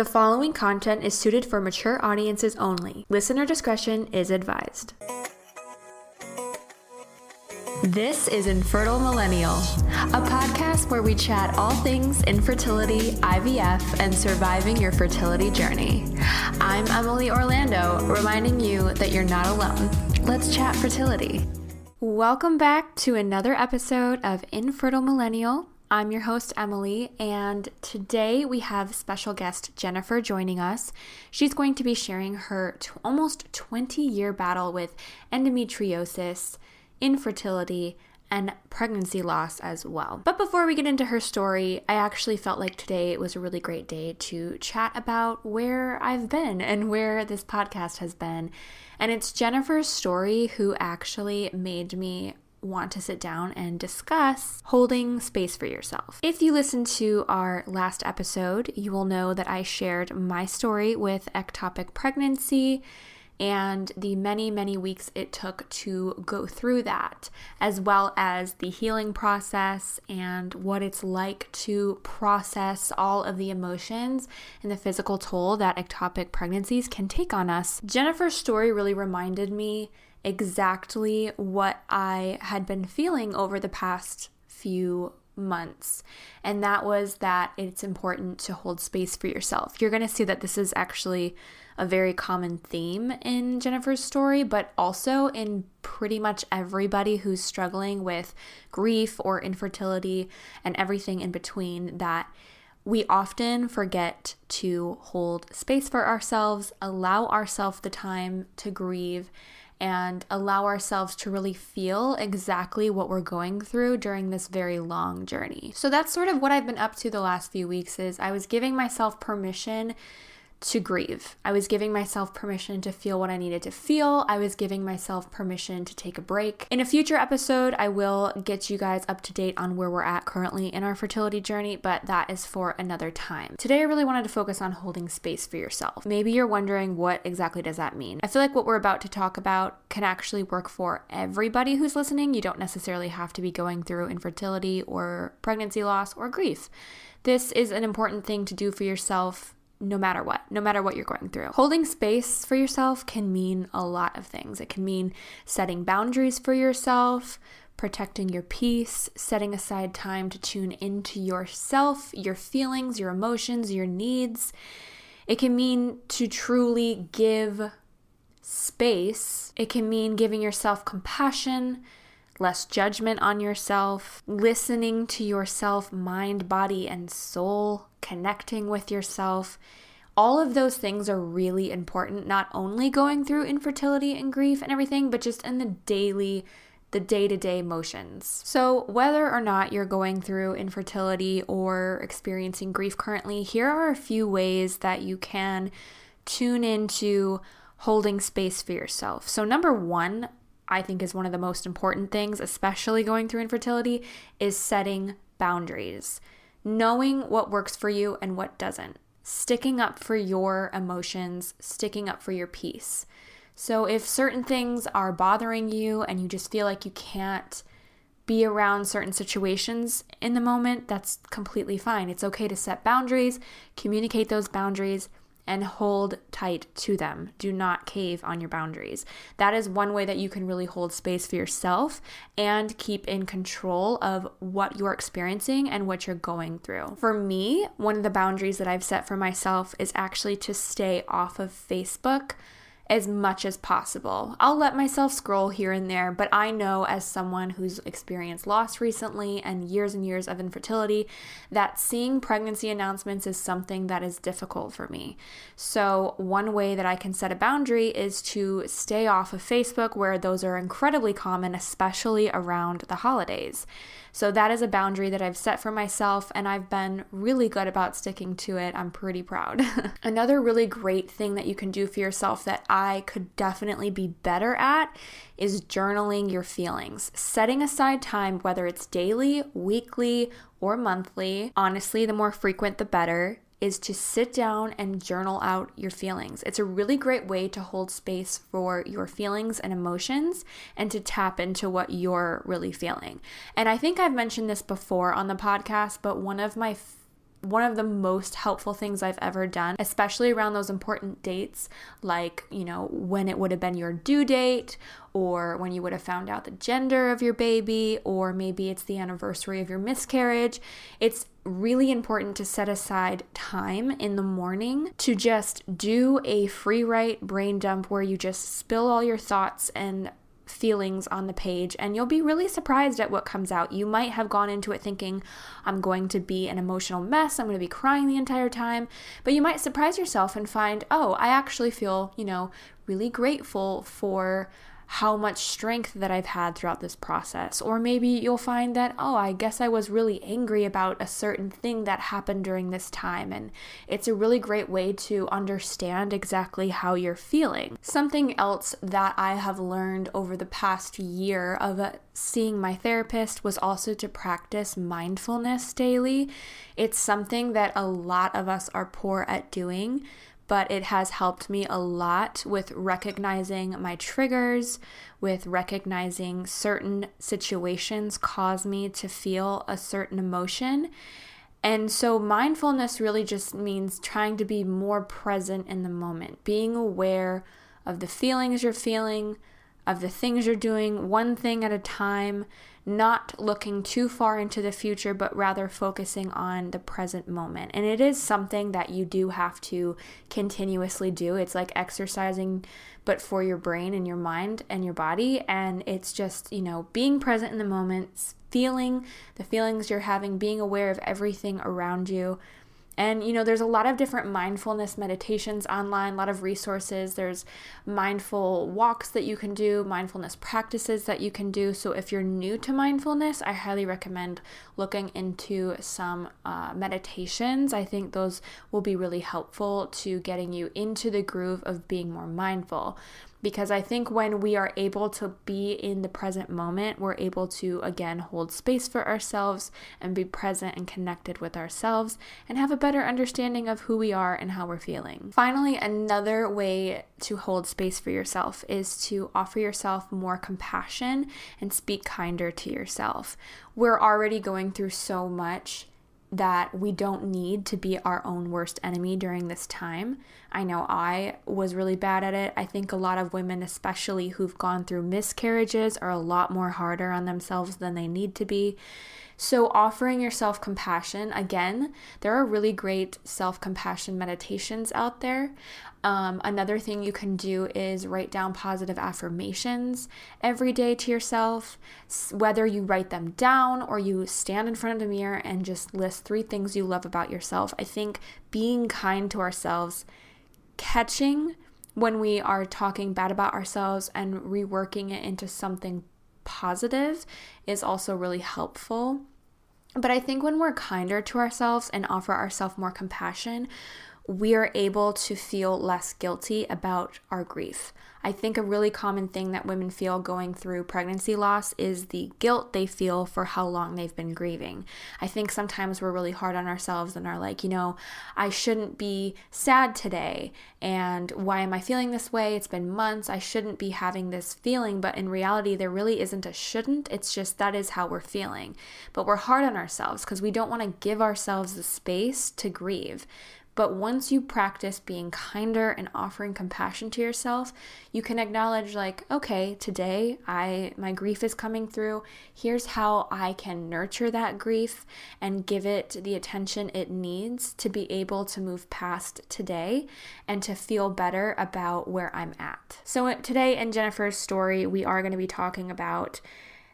The following content is suited for mature audiences only. Listener discretion is advised. This is Infertile Millennial, a podcast where we chat all things infertility, IVF, and surviving your fertility journey. I'm Emily Orlando, reminding you that you're not alone. Let's chat fertility. Welcome back to another episode of Infertile Millennial. I'm your host, Emily, and today we have special guest Jennifer joining us. She's going to be sharing her t- almost 20 year battle with endometriosis, infertility, and pregnancy loss as well. But before we get into her story, I actually felt like today was a really great day to chat about where I've been and where this podcast has been. And it's Jennifer's story who actually made me want to sit down and discuss holding space for yourself. If you listened to our last episode, you will know that I shared my story with ectopic pregnancy and the many, many weeks it took to go through that, as well as the healing process and what it's like to process all of the emotions and the physical toll that ectopic pregnancies can take on us. Jennifer's story really reminded me exactly what I had been feeling over the past few months. And that was that it's important to hold space for yourself. You're going to see that this is actually a very common theme in Jennifer's story, but also in pretty much everybody who's struggling with grief or infertility and everything in between that we often forget to hold space for ourselves, allow ourselves the time to grieve and allow ourselves to really feel exactly what we're going through during this very long journey. So that's sort of what I've been up to the last few weeks is I was giving myself permission to grieve. I was giving myself permission to feel what I needed to feel. I was giving myself permission to take a break. In a future episode, I will get you guys up to date on where we're at currently in our fertility journey, but that is for another time. Today, I really wanted to focus on holding space for yourself. Maybe you're wondering what exactly does that mean? I feel like what we're about to talk about can actually work for everybody who's listening. You don't necessarily have to be going through infertility or pregnancy loss or grief. This is an important thing to do for yourself no matter what, no matter what you're going through. Holding space for yourself can mean a lot of things. It can mean setting boundaries for yourself, protecting your peace, setting aside time to tune into yourself, your feelings, your emotions, your needs. It can mean to truly give space. It can mean giving yourself compassion, less judgment on yourself, listening to yourself, mind, body, and soul, connecting with yourself. All of those things are really important, not only going through infertility and grief and everything, but just in the daily the day to day motions. So, whether or not you're going through infertility or experiencing grief currently, here are a few ways that you can tune into holding space for yourself. So, number one, I think is one of the most important things, especially going through infertility, is setting boundaries. Knowing what works for you and what doesn't. Sticking up for your emotions, sticking up for your peace. So, if certain things are bothering you and you just feel like you can't be around certain situations in the moment, that's completely fine. It's okay to set boundaries, communicate those boundaries, and hold tight to them. Do not cave on your boundaries. That is one way that you can really hold space for yourself and keep in control of what you're experiencing and what you're going through. For me, one of the boundaries that I've set for myself is actually to stay off of Facebook as much as possible. I'll let myself scroll here and there, but I know as someone who's experienced loss recently and years and years of infertility that seeing pregnancy announcements is something that is difficult for me. So, one way that I can set a boundary is to stay off of Facebook where those are incredibly common, especially around the holidays. So that is a boundary that I've set for myself and I've been really good about sticking to it. I'm pretty proud. Another really great thing that you can do for yourself that I could definitely be better at is journaling your feelings. Setting aside time, whether it's daily, weekly, or monthly. Honestly, the more frequent, the better is to sit down and journal out your feelings. It's a really great way to hold space for your feelings and emotions and to tap into what you're really feeling. And I think I've mentioned this before on the podcast, but one of my one of the most helpful things I've ever done, especially around those important dates, like, you know, when it would have been your due date, or when you would have found out the gender of your baby, or maybe it's the anniversary of your miscarriage. It's really important to set aside time in the morning to just do a free write brain dump where you just spill all your thoughts and feelings on the page, and you'll be really surprised at what comes out. You might have gone into it thinking, I'm going to be an emotional mess, I'm going to be crying the entire time, but you might surprise yourself and find, oh, I actually feel, you know, really grateful for how much strength that I've had throughout this process. Or maybe you'll find that, oh, I guess I was really angry about a certain thing that happened during this time. And it's a really great way to understand exactly how you're feeling. Something else that I have learned over the past year of seeing my therapist was also to practice mindfulness daily. It's something that a lot of us are poor at doing but it has helped me a lot with recognizing my triggers, with recognizing certain situations cause me to feel a certain emotion. And so, mindfulness really just means trying to be more present in the moment, being aware of the feelings you're feeling, of the things you're doing, one thing at a time, not looking too far into the future, but rather focusing on the present moment. And it is something that you do have to continuously do. It's like exercising, but for your brain and your mind and your body. And it's just, you know, being present in the moment, feeling the feelings you're having, being aware of everything around you and, you know, there's a lot of different mindfulness meditations online, a lot of resources. There's mindful walks that you can do, mindfulness practices that you can do. So, if you're new to mindfulness, I highly recommend looking into some uh, meditations. I think those will be really helpful to getting you into the groove of being more mindful because I think when we are able to be in the present moment, we're able to again hold space for ourselves and be present and connected with ourselves and have a better understanding of who we are and how we're feeling. Finally, another way to hold space for yourself is to offer yourself more compassion and speak kinder to yourself. We're already going through so much that we don't need to be our own worst enemy during this time. I know I was really bad at it. I think a lot of women, especially who've gone through miscarriages, are a lot more harder on themselves than they need to be. So, offering yourself compassion, again, there are really great self compassion meditations out there. Um, another thing you can do is write down positive affirmations every day to yourself, whether you write them down or you stand in front of the mirror and just list three things you love about yourself. I think being kind to ourselves, catching when we are talking bad about ourselves and reworking it into something positive is also really helpful. But I think when we're kinder to ourselves and offer ourselves more compassion, we are able to feel less guilty about our grief. I think a really common thing that women feel going through pregnancy loss is the guilt they feel for how long they've been grieving. I think sometimes we're really hard on ourselves and are like, you know, I shouldn't be sad today. And why am I feeling this way? It's been months. I shouldn't be having this feeling. But in reality, there really isn't a shouldn't. It's just that is how we're feeling. But we're hard on ourselves because we don't want to give ourselves the space to grieve. But once you practice being kinder and offering compassion to yourself, you can acknowledge like, okay, today I my grief is coming through. Here's how I can nurture that grief and give it the attention it needs to be able to move past today and to feel better about where I'm at. So uh, today in Jennifer's story, we are going to be talking about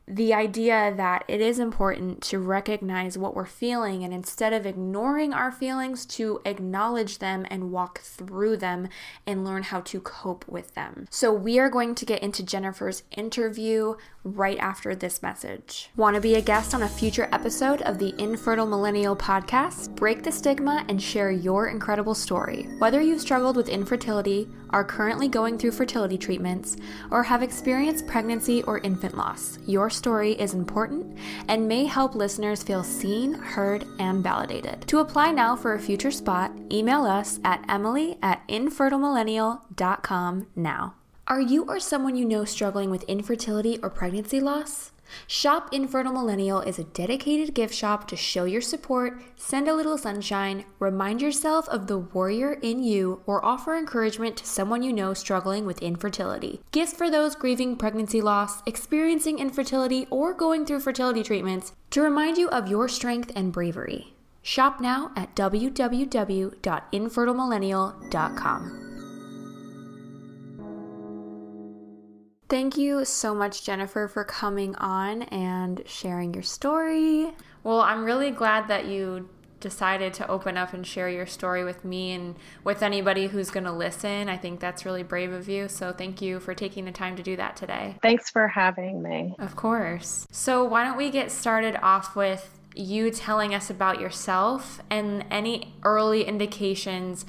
the idea that it is important to recognize what we're feeling and instead of ignoring our feelings, to acknowledge them and walk through them and learn how to cope with them. So, we are going to get into Jennifer's interview right after this message. Want to be a guest on a future episode of the Infertile Millennial podcast? Break the stigma and share your incredible story. Whether you've struggled with infertility, are currently going through fertility treatments, or have experienced pregnancy or infant loss, your story is important and may help listeners feel seen, heard, and validated. To apply now for a future spot, email us at emily at infertilemillennial.com now. Are you or someone you know struggling with infertility or pregnancy loss? Shop Infertile Millennial is a dedicated gift shop to show your support, send a little sunshine, remind yourself of the warrior in you, or offer encouragement to someone you know struggling with infertility. Gifts for those grieving pregnancy loss, experiencing infertility, or going through fertility treatments to remind you of your strength and bravery. Shop now at www.infertilemillennial.com. Thank you so much, Jennifer, for coming on and sharing your story. Well, I'm really glad that you decided to open up and share your story with me and with anybody who's going to listen. I think that's really brave of you. So thank you for taking the time to do that today. Thanks for having me. Of course. So, why don't we get started off with you telling us about yourself and any early indications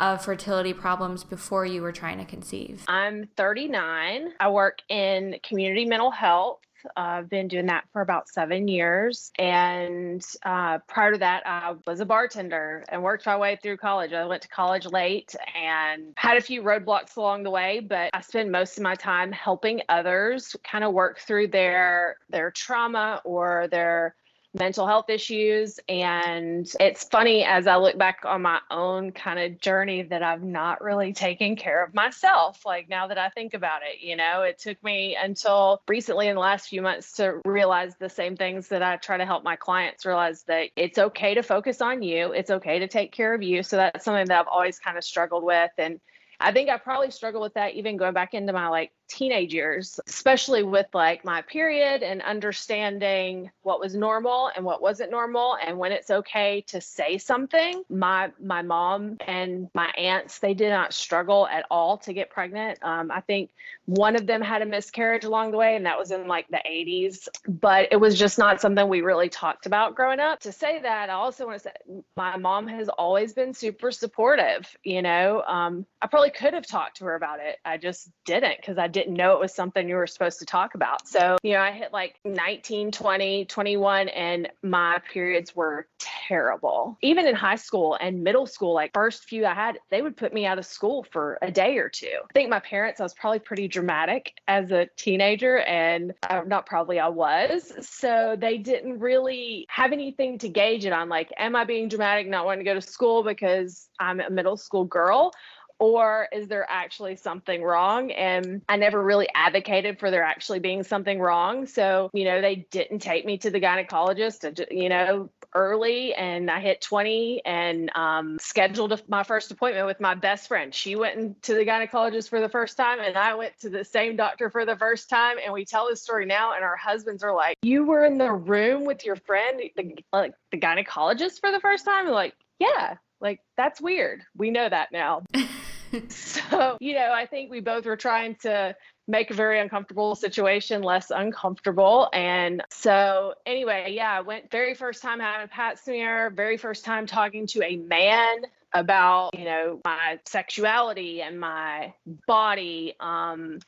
of fertility problems before you were trying to conceive? I'm 39. I work in community mental health. I've been doing that for about seven years. And uh, prior to that, I was a bartender and worked my way through college. I went to college late and had a few roadblocks along the way, but I spend most of my time helping others kind of work through their their trauma or their mental health issues. And it's funny as I look back on my own kind of journey that I've not really taken care of myself. Like now that I think about it, you know, it took me until recently in the last few months to realize the same things that I try to help my clients realize that it's okay to focus on you, it's okay to take care of you. So that's something that I've always kind of struggled with. And I think I probably struggle with that even going back into my like teenage years, especially with like my period and understanding what was normal and what wasn't normal and when it's okay to say something. My my mom and my aunts, they did not struggle at all to get pregnant. Um, I think one of them had a miscarriage along the way, and that was in like the 80s, but it was just not something we really talked about growing up. To say that, I also want to say my mom has always been super supportive. You know, um, I probably could have talked to her about it. I just didn't because I didn't know it was something you were supposed to talk about. So, you know, I hit like 19, 20, 21, and my periods were terrible. Even in high school and middle school, like first few I had, they would put me out of school for a day or two. I think my parents, I was probably pretty dramatic as a teenager, and uh, not probably I was. So they didn't really have anything to gauge it on. Like, am I being dramatic, not wanting to go to school because I'm a middle school girl? Or is there actually something wrong? And I never really advocated for there actually being something wrong. So, you know, they didn't take me to the gynecologist, you know, early and I hit 20 and um, scheduled my first appointment with my best friend. She went to the gynecologist for the first time and I went to the same doctor for the first time. And we tell this story now and our husbands are like, you were in the room with your friend, the, like the gynecologist for the first time? And like, yeah, like that's weird. We know that now. so, you know, I think we both were trying to make a very uncomfortable situation less uncomfortable. And so, anyway, yeah, I went very first time having a pap smear, very first time talking to a man about, you know, my sexuality and my body. Um,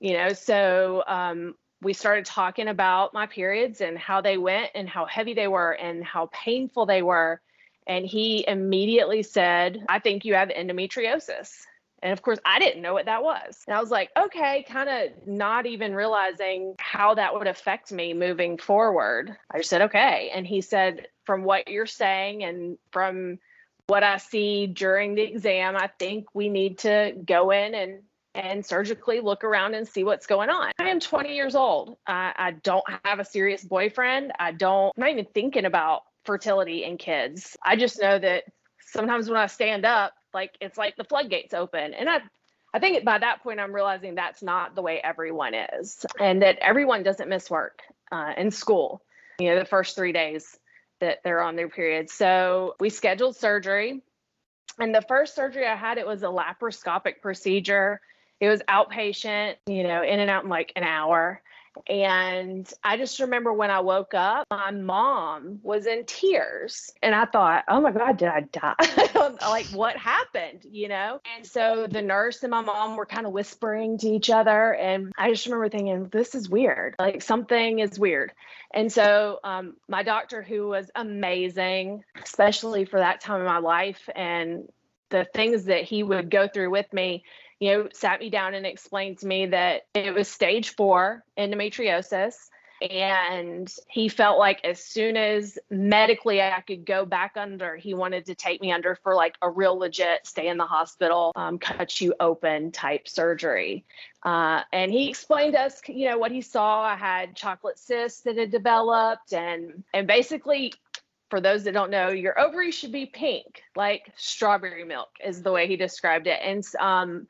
you know, so um, we started talking about my periods and how they went and how heavy they were and how painful they were. And he immediately said, I think you have endometriosis. And of course, I didn't know what that was. And I was like, okay, kind of not even realizing how that would affect me moving forward. I just said, okay. And he said, from what you're saying and from what I see during the exam, I think we need to go in and and surgically look around and see what's going on. I am 20 years old. I, I don't have a serious boyfriend. I don't, I'm not even thinking about fertility in kids. I just know that sometimes when I stand up, like it's like the floodgates open. And I I think by that point I'm realizing that's not the way everyone is and that everyone doesn't miss work uh, in school. You know, the first 3 days that they're on their period. So, we scheduled surgery. And the first surgery I had it was a laparoscopic procedure. It was outpatient, you know, in and out in like an hour. And I just remember when I woke up, my mom was in tears. And I thought, oh my God, did I die? like, what happened? You know? And so the nurse and my mom were kind of whispering to each other. And I just remember thinking, this is weird. Like, something is weird. And so um, my doctor, who was amazing, especially for that time in my life, and the things that he would go through with me, you know, sat me down and explained to me that it was stage four endometriosis and he felt like as soon as medically I could go back under, he wanted to take me under for like a real legit stay in the hospital, um, cut you open type surgery. Uh, and he explained to us, you know, what he saw. I had chocolate cysts that had developed, and and basically, for those that don't know, your ovaries should be pink, like strawberry milk, is the way he described it. And um,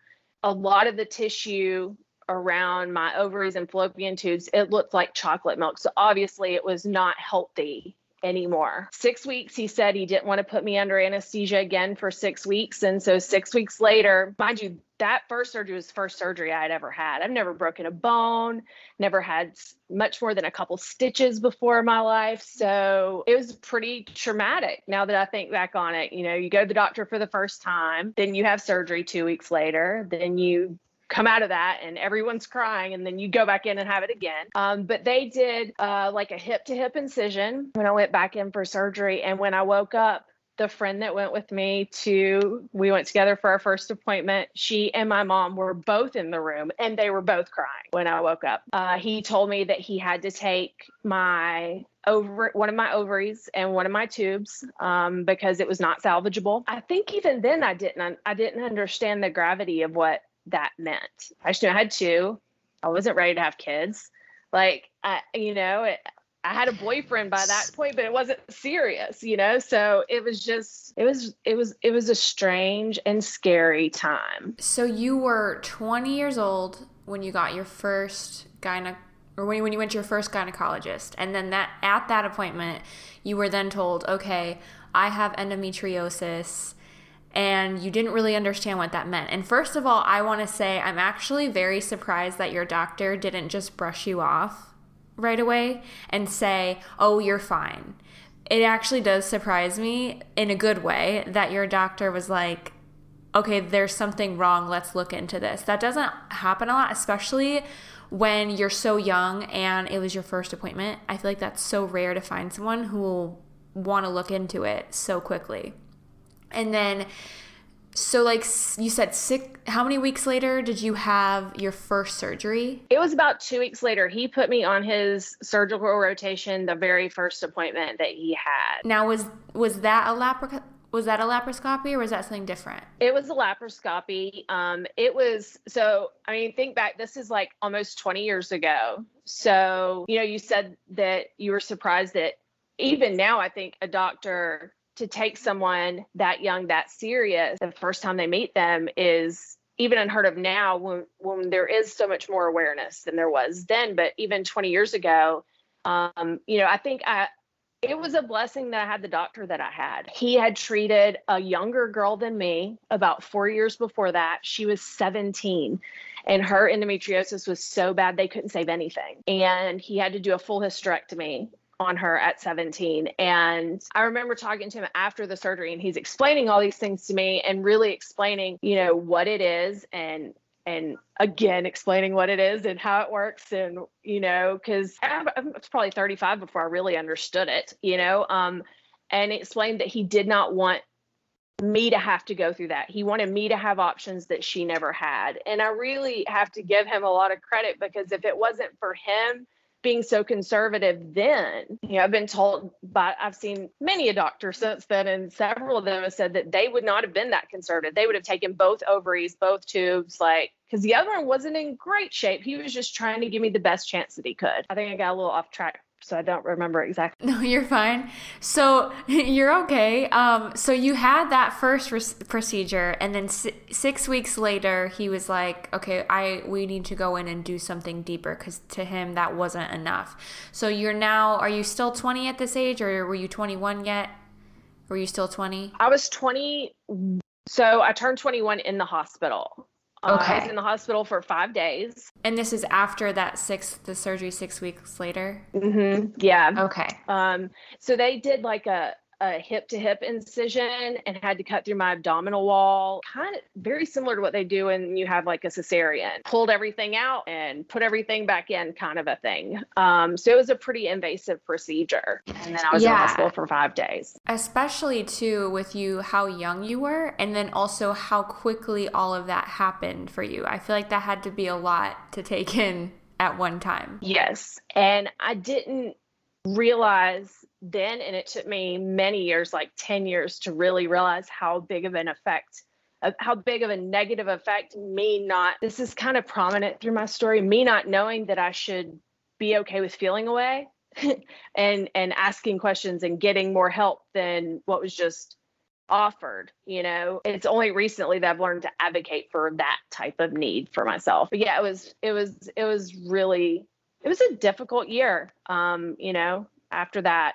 a lot of the tissue around my ovaries and fallopian tubes, it looked like chocolate milk. So obviously, it was not healthy anymore. Six weeks, he said he didn't want to put me under anesthesia again for six weeks. And so, six weeks later, mind you, that first surgery was first surgery I had ever had. I've never broken a bone, never had much more than a couple stitches before in my life. So it was pretty traumatic now that I think back on it. You know, you go to the doctor for the first time, then you have surgery two weeks later, then you come out of that and everyone's crying and then you go back in and have it again. Um, but they did uh, like a hip to hip incision when i went back in for surgery. And when i woke up the friend that went with me to we went together for our first appointment she and my mom were both in the room and they were both crying when i woke up. Uh, he told me that he had to take my over one of my ovaries and one of my tubes um, because it was not salvageable. I think even then i didn't i didn't understand the gravity of what that meant. I just knew I had two. I wasn't ready to have kids. Like, I, you know, it, I had a boyfriend by that point, but it wasn't serious, you know? So it was just, it was, it was, it was a strange and scary time. So you were 20 years old when you got your first gynecologist or when you, when you went to your first gynecologist and then that at that appointment you were then told okay i have endometriosis and you didn't really understand what that meant. And first of all, I want to say I'm actually very surprised that your doctor didn't just brush you off right away and say, oh, you're fine. It actually does surprise me in a good way that your doctor was like, okay, there's something wrong. Let's look into this. That doesn't happen a lot, especially when you're so young and it was your first appointment. I feel like that's so rare to find someone who will want to look into it so quickly. And then, so like you said, six, how many weeks later did you have your first surgery? It was about two weeks later. He put me on his surgical rotation the very first appointment that he had. Now, was was that a lapar- was that a laparoscopy or was that something different? It was a laparoscopy. Um, it was so. I mean, think back. This is like almost 20 years ago. So you know, you said that you were surprised that even now, I think a doctor to take someone that young, that serious, the first time they meet them is even unheard of now when, when there is so much more awareness than there was then. But even 20 years ago, um, you know, I think I, it was a blessing that I had the doctor that I had. He had treated a younger girl than me about four years before that. She was 17 and her endometriosis was so bad they couldn't save anything. And he had to do a full hysterectomy on her at 17. And I remember talking to him after the surgery and he's explaining all these things to me and really explaining, you know, what it is and and again explaining what it is and how it works and you know because i was probably 35 before i really understood it you know um and explained that he did not want me to have to go through that he wanted me to have options that she never had and i really have to give him a lot of credit because if it wasn't for him being so conservative then. You know, I've been told by I've seen many a doctor since then, and several of them have said that they would not have been that conservative. They would have taken both ovaries, both tubes, like because the other one wasn't in great shape. He was just trying to give me the best chance that he could. I think I got a little off track so I don't remember exactly. No, you're fine. So you're okay. Um, so you had that first procedure, and then si- six weeks later, he was like, "Okay, I we need to go in and do something deeper," because to him that wasn't enough. So you're now, are you still 20 at this age, or were you 21 yet? Were you still 20? I was 20. So I turned 21 in the hospital. Okay. Uh, I was in the hospital for five days. And this is after that six, the surgery six weeks later? Mm-hmm. Yeah. Okay. Um, so they did like a, a hip to hip incision and had to cut through my abdominal wall, kind of very similar to what they do when you have like a cesarean. Pulled everything out and put everything back in, kind of a thing. Um, so it was a pretty invasive procedure. And then I was yeah. in hospital for five days. Especially too with you, how young you were, and then also how quickly all of that happened for you. I feel like that had to be a lot to take in at one time. Yes. And I didn't realize then, and it took me many years, like 10 years, to really realize how big of an effect how big of a negative effect me not this is kind of prominent through my story me not knowing that i should be okay with feeling away and and asking questions and getting more help than what was just offered you know? It's only recently that i've learned to advocate for that type of need for myself. But yeah it was it was it was really it was a difficult year um you know after that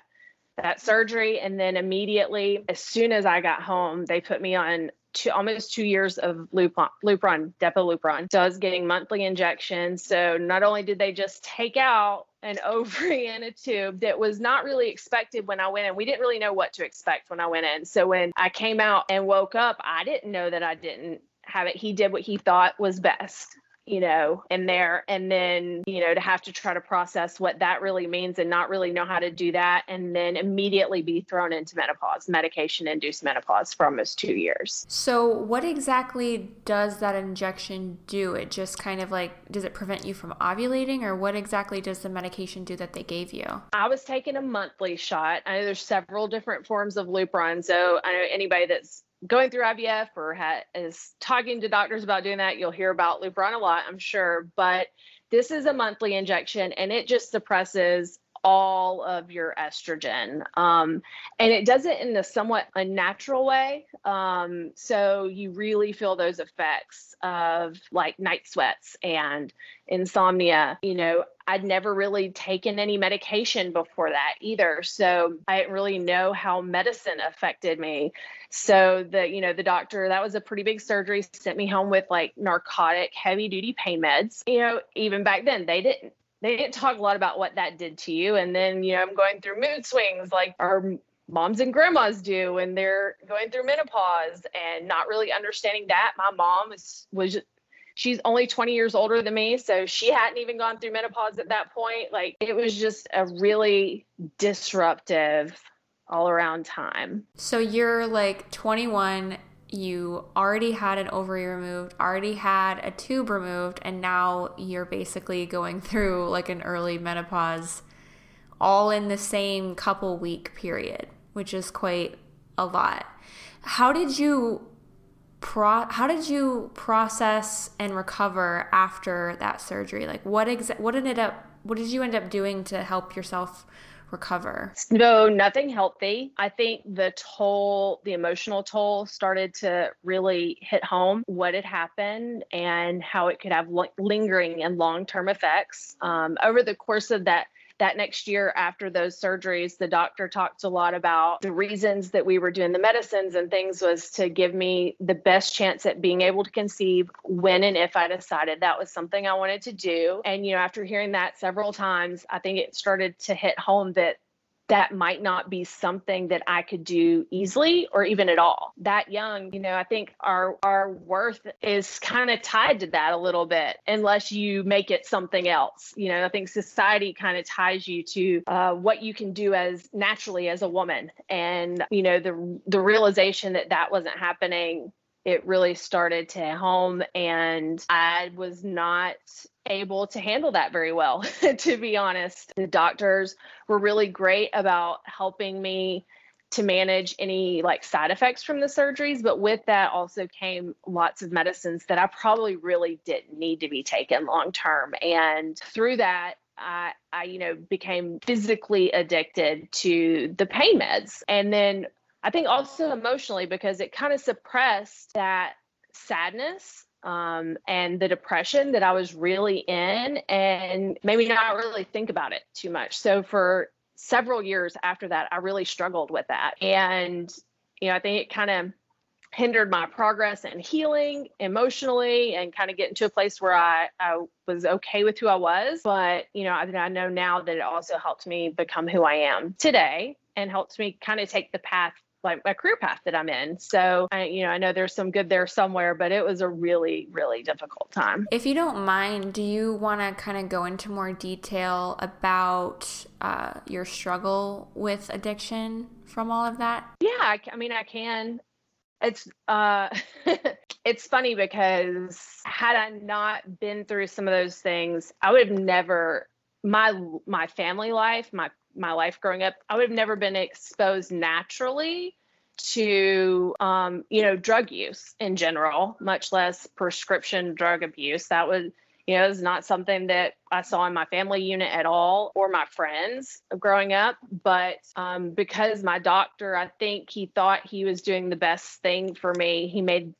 that surgery and then immediately as soon as i got home they put me on two, almost two years of Lupron, Lupron. So I was getting monthly injections. So not only did they just take out an ovary and a tube that was not really expected when I went in. We didn't really know what to expect when I went in. So when I came out and woke up, I didn't know that I didn't have it. He did what he thought was best you know, in there. And then, you know, to have to try to process what that really means and not really know how to do that. And then immediately be thrown into menopause, medication induced menopause for almost two years. So, what exactly does that injection do? It just kind of like, does it prevent you from ovulating or what exactly does the medication do that they gave you? I was taking a monthly shot. I know there's several different forms of Lupron. So, I know anybody that's going through IVF or ha- is talking to doctors about doing that, you'll hear about Lupron a lot, I'm sure. But this is a monthly injection and it just suppresses all of your estrogen. Um, and it does it in a somewhat unnatural way. Um, so you really feel those effects of like night sweats and insomnia. You know, I'd never really taken any medication before that either. So I didn't really know how medicine affected me. So the, you know, the doctor, that was a pretty big surgery, sent me home with like narcotic heavy duty pain meds. You know, even back then they didn't they didn't talk a lot about what that did to you. And then, you know, I'm going through mood swings like our moms and grandmas do when they're going through menopause and not really understanding that. My mom was, was she's only 20 years older than me. So she hadn't even gone through menopause at that point. Like it was just a really disruptive all around time. So you're like 21 you already had an ovary removed, already had a tube removed, and now you're basically going through like an early menopause all in the same couple week period, which is quite a lot. How did you pro how did you process and recover after that surgery? Like what exa- what ended up what did you end up doing to help yourself recover? No, nothing healthy. I think the toll, the emotional toll started to really hit home what had happened and how it could have lingering and long term effects. Um, over the course of that that next year after those surgeries, the doctor talked a lot about the reasons that we were doing the medicines and things was to give me the best chance at being able to conceive when and if I decided that was something I wanted to do. And, you know, after hearing that several times, I think it started to hit home that that might not be something that I could do easily or even at all. That young, you know, I think our our worth is kind of tied to that a little bit, unless you make it something else. You know, I think society kind of ties you to uh, what you can do as naturally as a woman, and you know, the the realization that that wasn't happening it really started to home and I was not able to handle that very well, to be honest. The doctors were really great about helping me to manage any like side effects from the surgeries, but with that also came lots of medicines that I probably really didn't need to be taken long term. And through that, I, I, you know, became physically addicted to the pain meds. And then I think also emotionally because it kind of suppressed that sadness um, and the depression that I was really in, and maybe not really think about it too much. So for several years after that, I really struggled with that, and you know, I think it kind of hindered my progress and healing emotionally and kind of getting to a place where I, I was okay with who I was. But, you know, I, I know now that it also helped me become who I am today and helps me kind of take the path like my career path that I'm in. So I, you know, I know there's some good there somewhere, but it was a really, really difficult time. If you don't mind, do you want to kind of go into more detail about uh, your struggle with addiction from all of that? Yeah, I, I mean, I can. It's uh, it's funny because had I not been through some of those things, I would have never my my family life, my my life growing up, I would have never been exposed naturally to um, you know drug use in general, much less prescription drug abuse. That was you know is not something that I saw in my family unit at all or my friends growing up. But um, because my doctor, I think he thought he was doing the best thing for me. He made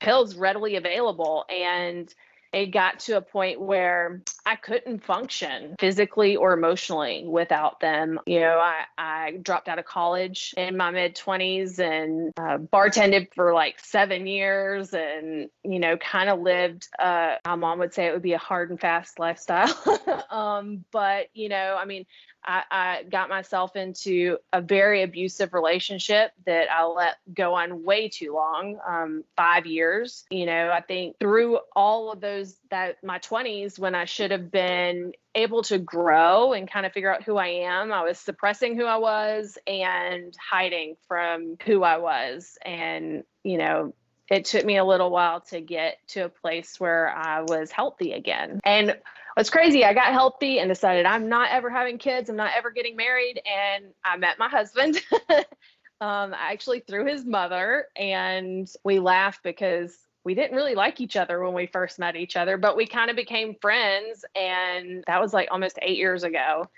pills readily available and it got to a point where I couldn't function physically or emotionally without them. You know, I, I dropped out of college in my mid 20s and uh, bartended for like seven years and, you know, kind of lived, uh, my mom would say it would be a hard and fast lifestyle. um, but, you know, I mean, I, I, got myself into a very abusive relationship that I let go on way too long, um, five years. You know, I think through all of those that my 20s when I should have been able to grow and kind of figure out who I am, I was suppressing who I was and hiding from who I was. And, you know, it took me a little while to get to a place where I was healthy again. And what's crazy, I got healthy and decided I'm not ever having kids, I'm not ever getting married. And I met my husband. um, actually through his mother, and we laughed because we didn't really like each other when we first met each other, but we kind of became friends. And that was like almost eight years ago.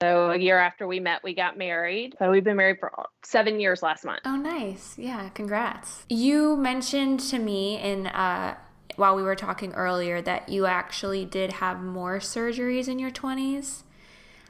So a year after we met, we got married. So we've been married for seven years last month. Oh, nice. Yeah, congrats. You mentioned to me in uh, while we were talking earlier that you actually did have more surgeries in your 20s.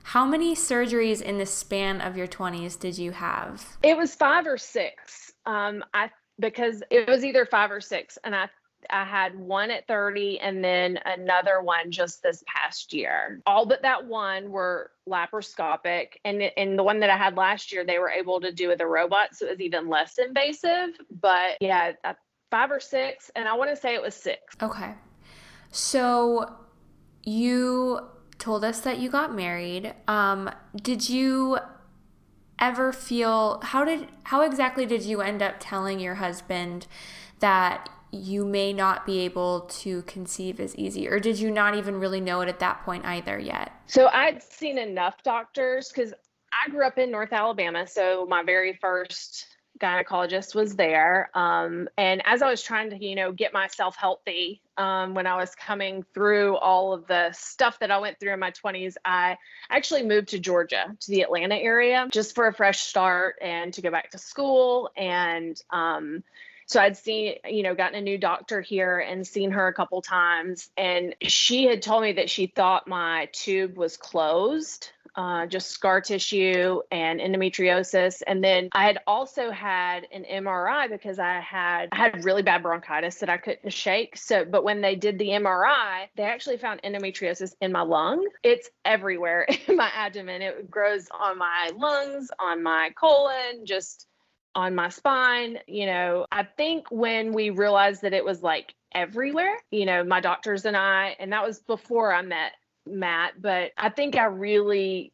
How many surgeries in the span of your 20s did you have? It was five or six. Um, I because it was either five or six, and I I had one at 30 and then another one just this past year. All but that one were laparoscopic. And, and the one that I had last year, they were able to do with a robot. So it was even less invasive. But yeah, five or six, and I want to say it was six. Okay. So you told us that you got married. Um, did you ever feel how did how exactly did you end up telling your husband that you may not be able to conceive as easy or did you not even really know it at that point either yet so i'd seen enough doctors because i grew up in north alabama so my very first gynecologist was there. Um, and as I was trying to, you know, get myself healthy um, when I was coming through all of the stuff that I went through in my 20s, I actually moved to Georgia, to the Atlanta area, just for a fresh start and to go back to school. And um, so I'd seen, you know, gotten a new doctor here and seen her a couple times. And she had told me that she thought my tube was closed uh, just scar tissue and endometriosis. And then I had also had an MRI because I had I had really bad bronchitis that I couldn't shake. So, but when they did the MRI, they actually found endometriosis in my lung. It's everywhere in my abdomen. It grows on my lungs, on my colon, just on my spine. You know, I think when we realized that it was like everywhere, you know, my doctors and I, and that was before I met Matt, but I think I really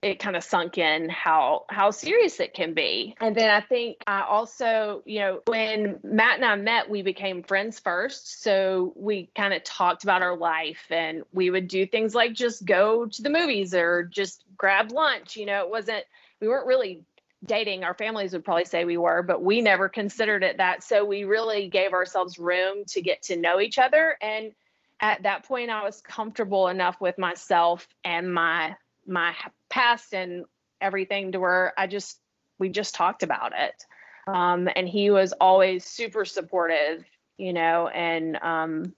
it kind of sunk in how how serious it can be. And then I think I also, you know, when Matt and I met, we became friends first. So we kind of talked about our life and we would do things like just go to the movies or just grab lunch. You know, it wasn't we weren't really dating our families would probably say we were but we never considered it that so we really gave ourselves room to get to know each other and at that point I was comfortable enough with myself and my my past and everything to where I just we just talked about it. Um, and he was always super supportive, you know, and um,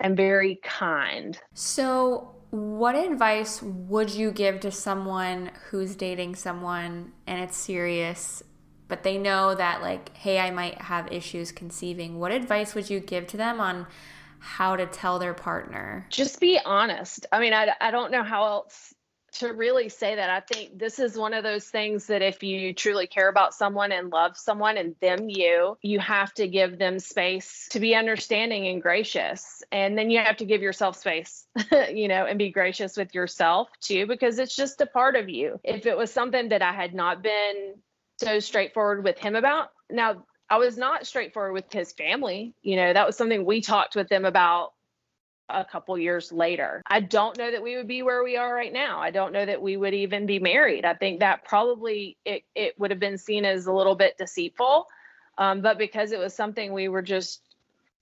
and very kind. So, what advice would you give to someone who's dating someone and it's serious, but they know that like, hey, I might have issues conceiving? What advice would you give to them on how to tell their partner? Just be honest. I mean, I, I don't know how else to really say that. I think this is one of those things that if you truly care about someone and love someone and them you, you have to give them space to be understanding and gracious. And then you have to give yourself space, you know, and be gracious with yourself too, because it's just a part of you. If it was something that I had not been so straightforward with him about, now I was not straightforward with his family. You know, that was something we talked with them about a couple years later. I don't know that we would be where we are right now. I don't know that we would even be married. I think that probably it, it would have been seen as a little bit deceitful. Um, but because it was something we were just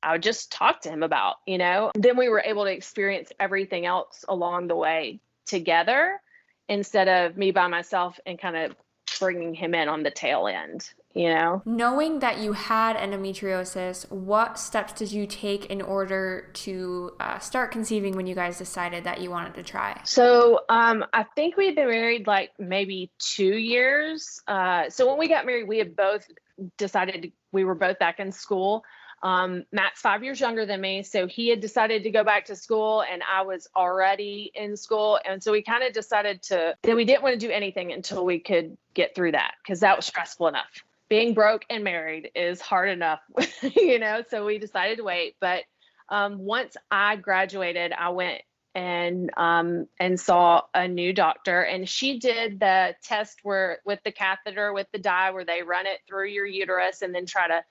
I would just talk to him about, you know. Then we were able to experience everything else along the way together instead of me by myself and kind of bringing him in on the tail end you know? Knowing that you had endometriosis what steps did you take in order to uh, start conceiving when you guys decided that you wanted to try? So um, i think we had been married like maybe two years. Uh, so when we got married we had both decided we were both back in school. Um, Matt's five years younger than me, so he had decided to go back to school, and I was already in school, and so we kind of decided to that we didn't want to do anything until we could get through that because that was stressful enough. Being broke and married is hard enough, you know. So we decided to wait. But um, once I graduated, I went and um, and saw a new doctor, and she did the test where with the catheter with the dye where they run it through your uterus and then try to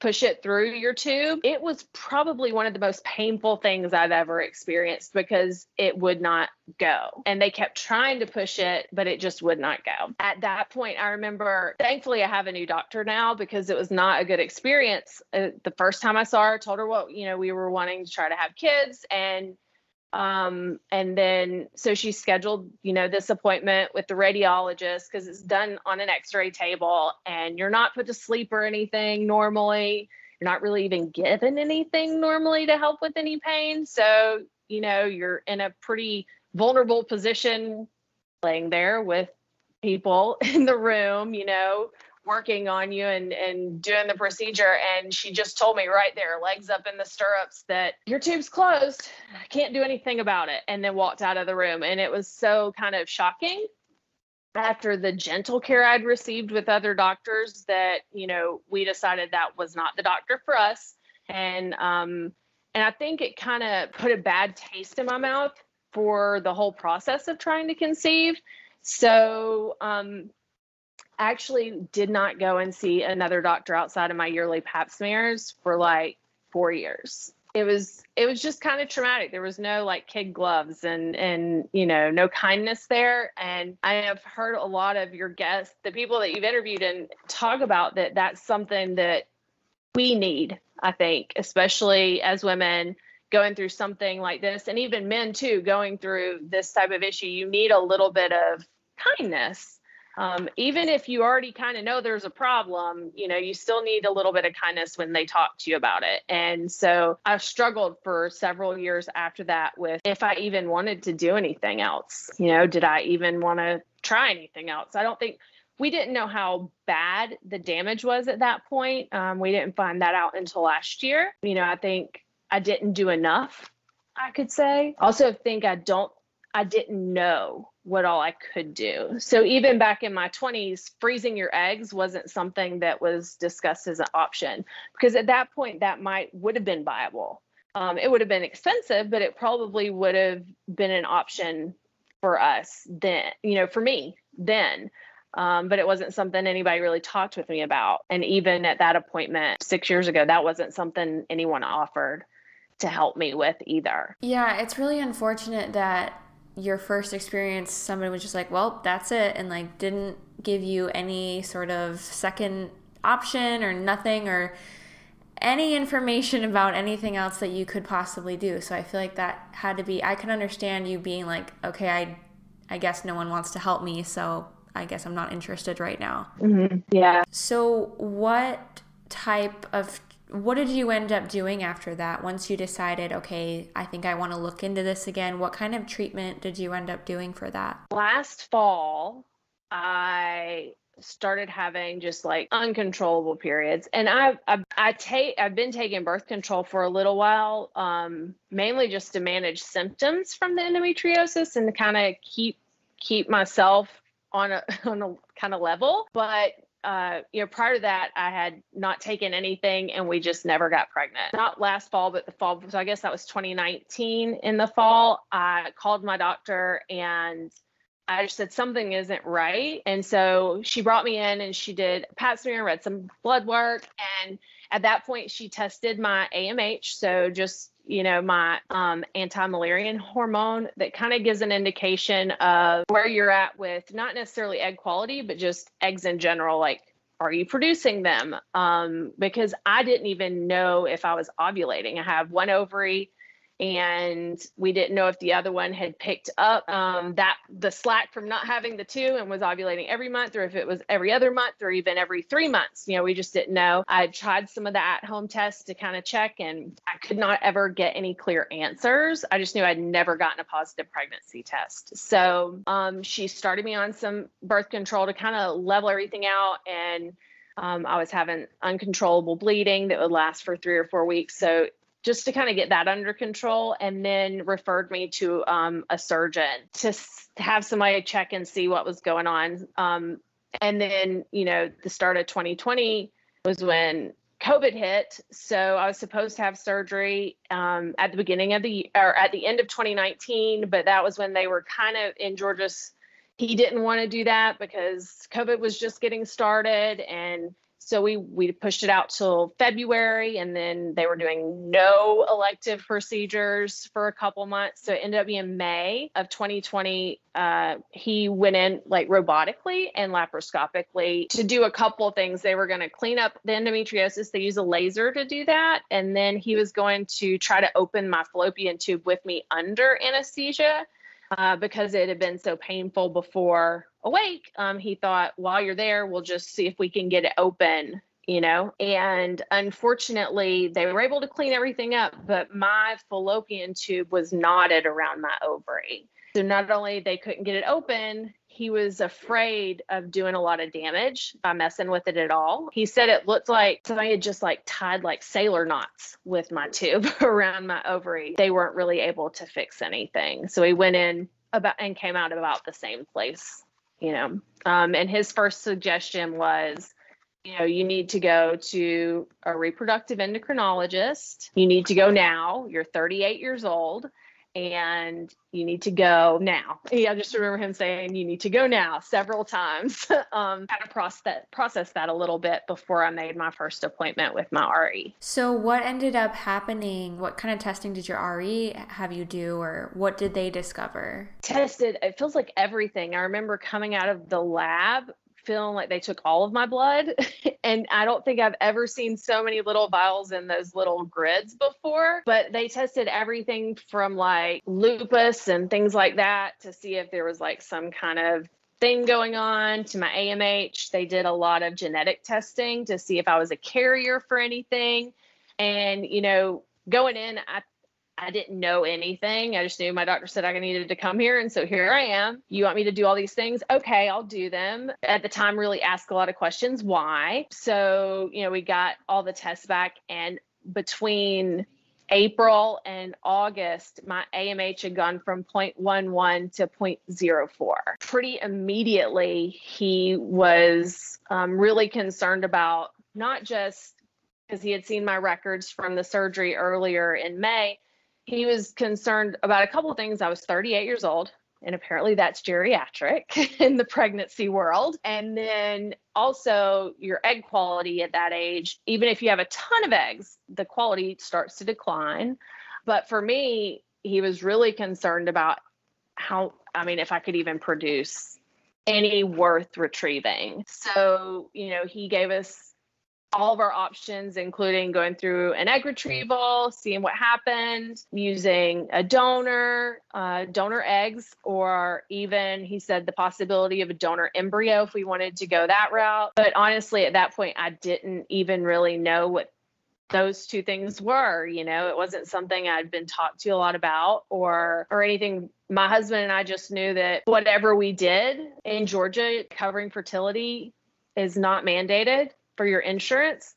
push it through your tube. It was probably one of the most painful things I've ever experienced because it would not go. And they kept trying to push it, but it just would not go. At that point, I remember, thankfully, I have a new doctor now because it was not a good experience. Uh, the first time I saw her, I told her what, you know, we were wanting to try to have kids. And um, and then so she scheduled, you know, this appointment with the radiologist because it's done on an x-ray table and you're not put to sleep or anything normally. You're not really even given anything normally to help with any pain. So, you know, you're in a pretty vulnerable position laying there with people in the room, you know, working on you and and doing the procedure and she just told me right there legs up in the stirrups that your tube's closed. I can't do anything about it and then walked out of the room. And it was so kind of shocking after the gentle care i'd received with other doctors that you know we decided that was not the doctor for us. And um and i think it kind of put a bad taste in my mouth for the whole process of trying to conceive. So um actually did not go and see another doctor outside of my yearly pap smears for like four years. It was it was just kind of traumatic. There was no like kid gloves and and you know no kindness there. And i have heard a lot of your guests the people that you've interviewed and talk about that that's something that we need i think especially as women going through something like this and even men too going through this type of issue. You need a little bit of kindness um, even if you already kind of know there's a problem, you know, you still need a little bit of kindness when they talk to you about it. And so I struggled for several years after that with if I even wanted to do anything else. You know, did I even want to try anything else? I don't think we didn't know how bad the damage was at that point. Um, we didn't find that out until last year. You know, I think I didn't do enough, I could say. Also, think I don't, I didn't know what all I could do. So even back in my 20s, freezing your eggs wasn't something that was discussed as an option because at that point that might would have been viable. Um, it would have been expensive, but it probably would have been an option for us then, you know, for me then. Um, but it wasn't something anybody really talked with me about. And even at that appointment six years ago, that wasn't something anyone offered to help me with either. Yeah, it's really unfortunate that your first experience somebody was just like well that's it and like didn't give you any sort of second option or nothing or any information about anything else that you could possibly do. So i feel like that had to be i can understand you being like okay i i guess no one wants to help me so i guess i'm not interested right now. Mm-hmm. yeah. So what type of what did you end up doing after that once you decided okay i think i want to look into this again? What kind of treatment did you end up doing for that? Last fall i started having just like uncontrollable periods. And i i, I take i've been taking birth control for a little while um, mainly just to manage symptoms from the endometriosis and to kind of keep keep myself on a on a kind of level. But uh, you know, prior to that, I had not taken anything and we just never got pregnant. Not last fall, but the fall. So I guess that was 2019 in the fall. I called my doctor and I just said something isn't right. And so she brought me in and she did pap smear, read some blood work. And at that point, she tested my AMH. So just, you know, my um, anti Müllerian hormone that kind of gives an indication of where you're at with not necessarily egg quality, but just eggs in general. Like, are you producing them? Um, because I didn't even know if I was ovulating. I have one ovary and we didn't know if the other one had picked up um, that the slack from not having the two and was ovulating every month or if it was every other month or even every three months. You know we just didn't know. I tried some of the at-home tests to kind of check and i could not ever get any clear answers. I just knew i'd never gotten a positive pregnancy test. So um, she started me on some birth control to kind of level everything out and um, I was having uncontrollable bleeding that would last for three or four weeks. So just to kind of get that under control and then referred me to um, a surgeon to have somebody check and see what was going on. Um, and then you know the start of 2020 was when covid hit so i was supposed to have surgery um, at the beginning of the or at the end of 2019 but that was when they were kind of in georgia's he didn't want to do that because covid was just getting started and so we we pushed it out till February, and then they were doing no elective procedures for a couple months. So it ended up being May of 2020. Uh, he went in like robotically and laparoscopically to do a couple things. They were going to clean up the endometriosis. They use a laser to do that, and then he was going to try to open my fallopian tube with me under anesthesia uh, because it had been so painful before awake. Um, he thought, while you're there, we'll just see if we can get it open, you know. And unfortunately, they were able to clean everything up, but my fallopian tube was knotted around my ovary. So not only they couldn't get it open, he was afraid of doing a lot of damage by messing with it at all. He said it looked like somebody had just like tied like sailor knots with my tube around my ovary. They weren't really able to fix anything. So he went in about and came out about the same place, you know. Um, and his first suggestion was you know, you need to go to a reproductive endocrinologist. You need to go now. You're 38 years old and you need to go now. Yeah, I just remember him saying you need to go now several times. um, kind of process that, process that a little bit before I made my first appointment with my RE. So, what ended up happening? What kind of testing did your RE have you do, or what did they discover? Tested. It feels like everything. I remember coming out of the lab feeling like they took all of my blood. and I don't think I've ever seen so many little vials in those little grids before. But they tested everything from like lupus and things like that to see if there was like some kind of thing going on to my AMH. They did a lot of genetic testing to see if I was a carrier for anything. And, you know, going in, I I didn't know anything. I just knew my doctor said I needed to come here. And so here I am. You want me to do all these things? Okay, I'll do them. At the time, really ask a lot of questions. Why? So, you know, we got all the tests back. And between April and August, my AMH had gone from 0.11 to 0.04. Pretty immediately, he was um, really concerned about not just because he had seen my records from the surgery earlier in May, he was concerned about a couple of things. I was 38 years old, and apparently that's geriatric in the pregnancy world. And then also your egg quality at that age, even if you have a ton of eggs, the quality starts to decline. But for me, he was really concerned about how, I mean, if I could even produce any worth retrieving. So, you know, he gave us all of our options, including going through an egg retrieval, seeing what happened, using a donor, uh, donor eggs, or even he said the possibility of a donor embryo if we wanted to go that route. But honestly, at that point, I didn't even really know what those two things were you know? It wasn't something i'd been talked to a lot about or or anything. My husband and i just knew that whatever we did in georgia covering fertility is not mandated for your insurance.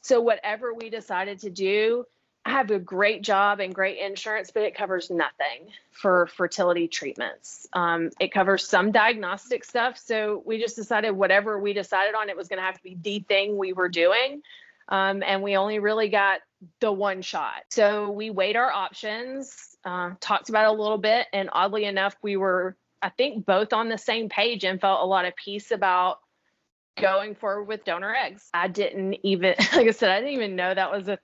So whatever we decided to do, I have a great job and great insurance, but it covers nothing for fertility treatments. Um, it covers some diagnostic stuff. So we just decided whatever we decided on, it was going to have to be the thing we were doing. Um, and we only really got the one shot. So we weighed our options, uh, talked about a little bit, and oddly enough, we were I think both on the same page and felt a lot of peace about going forward with donor eggs. I didn't even, like I said, I didn't even know that was a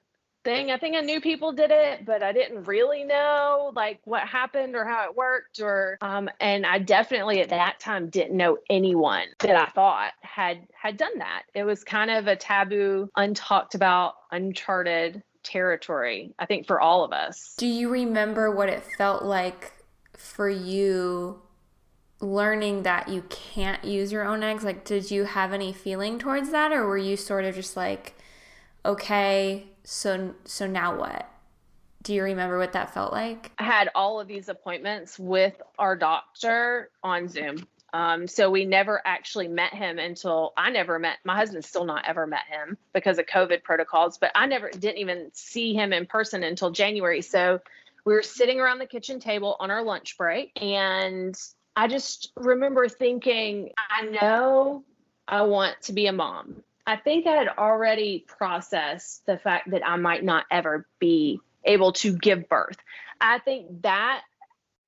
thing. I think I knew people did it, but I didn't really know like what happened or how it worked or um and I definitely at that time didn't know anyone that I thought had had done that. It was kind of a taboo, untalked about, uncharted territory, I think for all of us. Do you remember what it felt like for you learning that you can't use your own eggs? Like did you have any feeling towards that or were you sort of just like okay, so so now what? Do you remember what that felt like? I had all of these appointments with our doctor on Zoom. Um, so we never actually met him until I never met my husband. Still not ever met him because of COVID protocols. But I never didn't even see him in person until January. So we were sitting around the kitchen table on our lunch break, and I just remember thinking, I know I want to be a mom. I think I had already processed the fact that I might not ever be able to give birth. I think that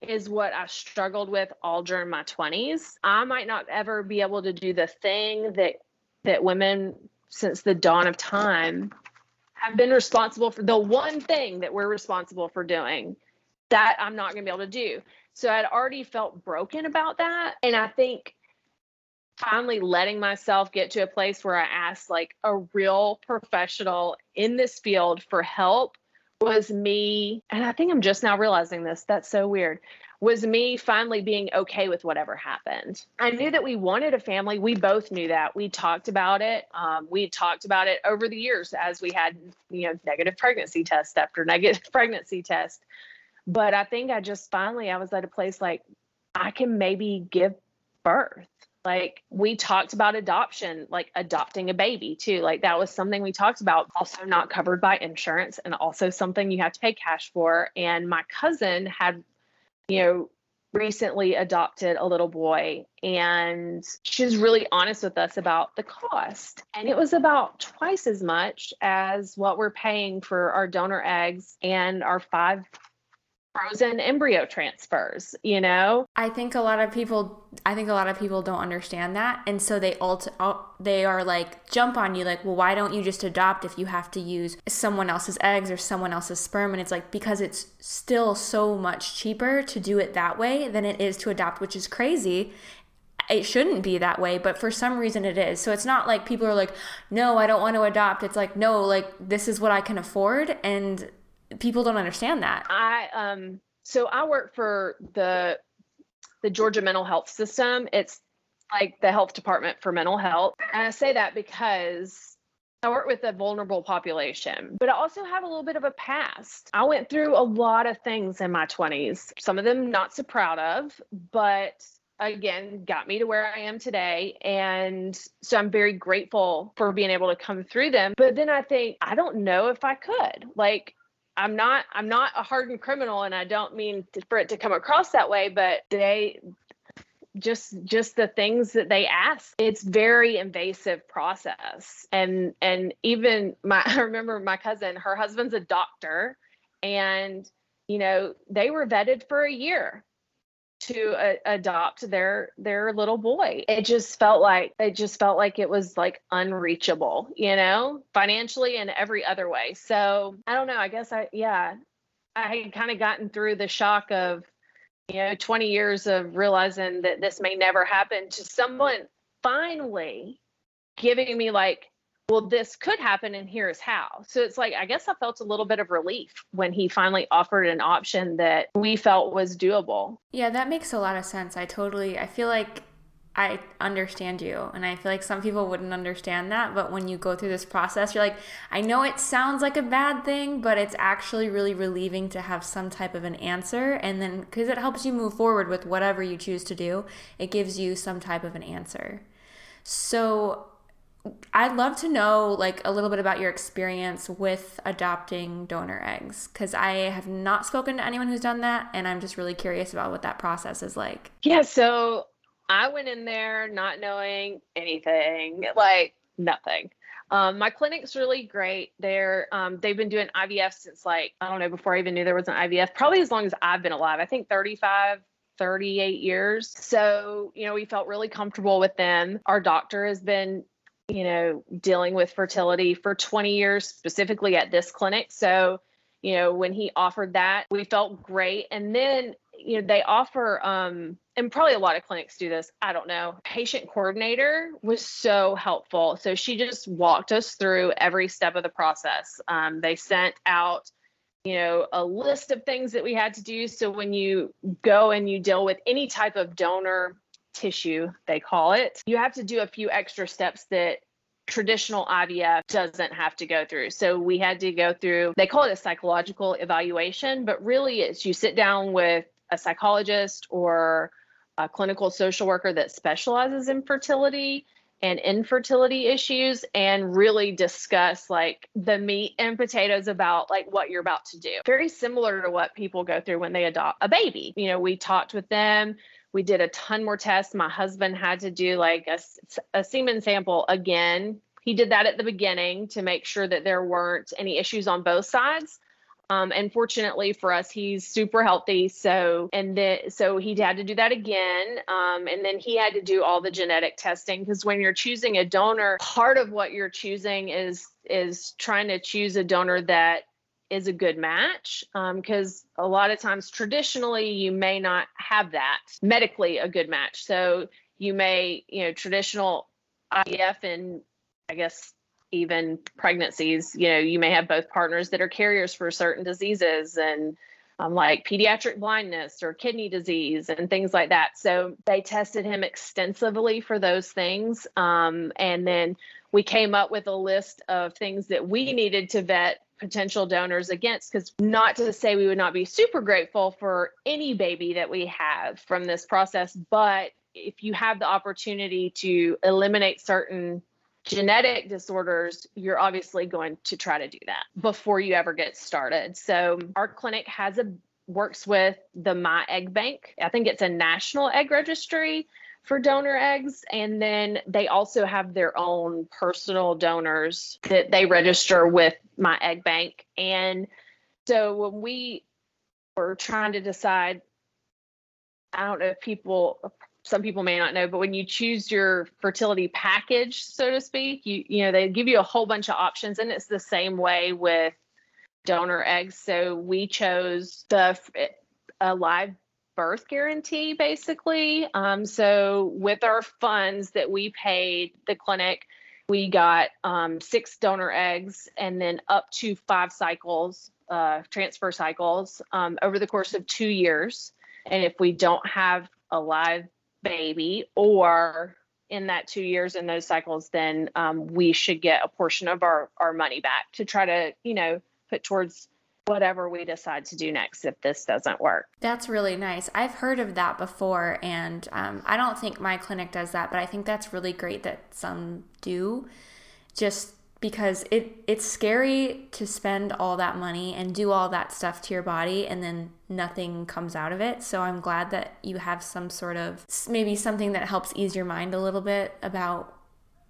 is what I struggled with all during my 20s. I might not ever be able to do the thing that that women since the dawn of time have been responsible for the one thing that we're responsible for doing that I'm not going to be able to do. So I'd already felt broken about that and I think finally letting myself get to a place where I asked like a real professional in this field for help was me, and I think I'm just now realizing this. That's so weird. Was me finally being okay with whatever happened. I knew that we wanted a family. We both knew that. We talked about it. Um, we talked about it over the years as we had, you know, negative pregnancy test after negative pregnancy test. But I think I just finally I was at a place like I can maybe give birth. Like we talked about adoption like adopting a baby too. Like that was something we talked about. Also not covered by insurance and also something you have to pay cash for. And my cousin had you know recently adopted a little boy and she was really honest with us about the cost. And it was about twice as much as what we're paying for our donor eggs and our five frozen embryo transfers you know i think a lot of people i think a lot of people don't understand that and so they alt they are like jump on you like well why don't you just adopt if you have to use someone else's eggs or someone else's sperm and it's like because it's still so much cheaper to do it that way than it is to adopt which is crazy it shouldn't be that way, but for some reason it is. So it's not like people are like, no, I don't want to adopt. It's like, no, like this is what I can afford. And people don't understand that. I um so I work for the the Georgia mental health system. It's like the health department for mental health. And I say that because I work with a vulnerable population, but I also have a little bit of a past. I went through a lot of things in my 20s, some of them not so proud of, but again got me to where I am today. And so I'm very grateful for being able to come through them. But then I think, I don't know if I could. Like, I'm not I'm not a hardened criminal and I don't mean to, for it to come across that way but they just just the things that they ask it's very invasive process. And and even my I remember my cousin her husband's a doctor and you know they were vetted for a year to uh, adopt their their little boy. It just felt like it just felt like it was like unreachable you know financially and every other way. So i don't know i guess i yeah i had kind of gotten through the shock of you know 20 years of realizing that this may never happen to someone finally giving me like well, this could happen and here's how. So it's like, I guess I felt a little bit of relief when he finally offered an option that we felt was doable. Yeah, that makes a lot of sense. I totally, I feel like I understand you. And I feel like some people wouldn't understand that. But when you go through this process, you're like, I know it sounds like a bad thing, but it's actually really relieving to have some type of an answer. And then, because it helps you move forward with whatever you choose to do, it gives you some type of an answer. So, I'd love to know like a little bit about your experience with adopting donor eggs because I have not spoken to anyone who's done that and I'm just really curious about what that process is like. Yeah, so I went in there not knowing anything, like nothing. Um, my clinic's really great. They're um, they've been doing IVF since like I don't know before I even knew there was an IVF. Probably as long as I've been alive. I think 35 38 years. So, you know, we felt really comfortable with them. Our doctor has been, you know, dealing with fertility for 20 years, specifically at this clinic. So, you know, when he offered that, we felt great. And then, you know, they offer, um, and probably a lot of clinics do this. I don't know. Patient coordinator was so helpful. So she just walked us through every step of the process. Um, they sent out you know, a list of things that we had to do. So when you go and you deal with any type of donor tissue, they call it, you have to do a few extra steps that traditional IVF doesn't have to go through. So we had to go through, they call it a psychological evaluation, but really it's you sit down with a psychologist or a clinical social worker that specializes in fertility and infertility issues and really discuss like the meat and potatoes about like what you're about to do. Very similar to what people go through when they adopt a baby. You know, we talked with them. We did a ton more tests. My husband had to do like a, a semen sample again. He did that at the beginning to make sure that there weren't any issues on both sides. Um, and fortunately for us, he's super healthy. So, and then, so he had to do that again. Um, and then he had to do all the genetic testing because when you're choosing a donor, part of what you're choosing is, is trying to choose a donor that is a good match because um, a lot of times traditionally you may not have that medically a good match so you may you know traditional ivf and i guess even pregnancies, you know, you may have both partners that are carriers for certain diseases and um, like pediatric blindness or kidney disease and things like that. So they tested him extensively for those things. Um, and then we came up with a list of things that we needed to vet potential donors against because not to say we would not be super grateful for any baby that we have from this process but if you have the opportunity to eliminate certain genetic disorders, you're obviously going to try to do that before you ever get started. So our clinic has a works with the My Egg Bank. I think it's a national egg registry for donor eggs and then they also have their own personal donors that they register with My Egg Bank. And so when we were trying to decide I don't know if people some people may not know, but when you choose your fertility package, so to speak, you you know they give you a whole bunch of options, and it's the same way with donor eggs. So we chose the a live birth guarantee, basically. Um, so with our funds that we paid the clinic, we got um, six donor eggs, and then up to five cycles, uh, transfer cycles, um, over the course of two years. And if we don't have a live baby or in that two years in those cycles, then um, we should get a portion of our, our money back to try to, you know, put towards whatever we decide to do next if this doesn't work. That's really nice. I've heard of that before, and um, I don't think my clinic does that, but I think that's really great that some do. Just because it it's scary to spend all that money and do all that stuff to your body and then nothing comes out of it. So I'm glad that you have some sort of maybe something that helps ease your mind a little bit about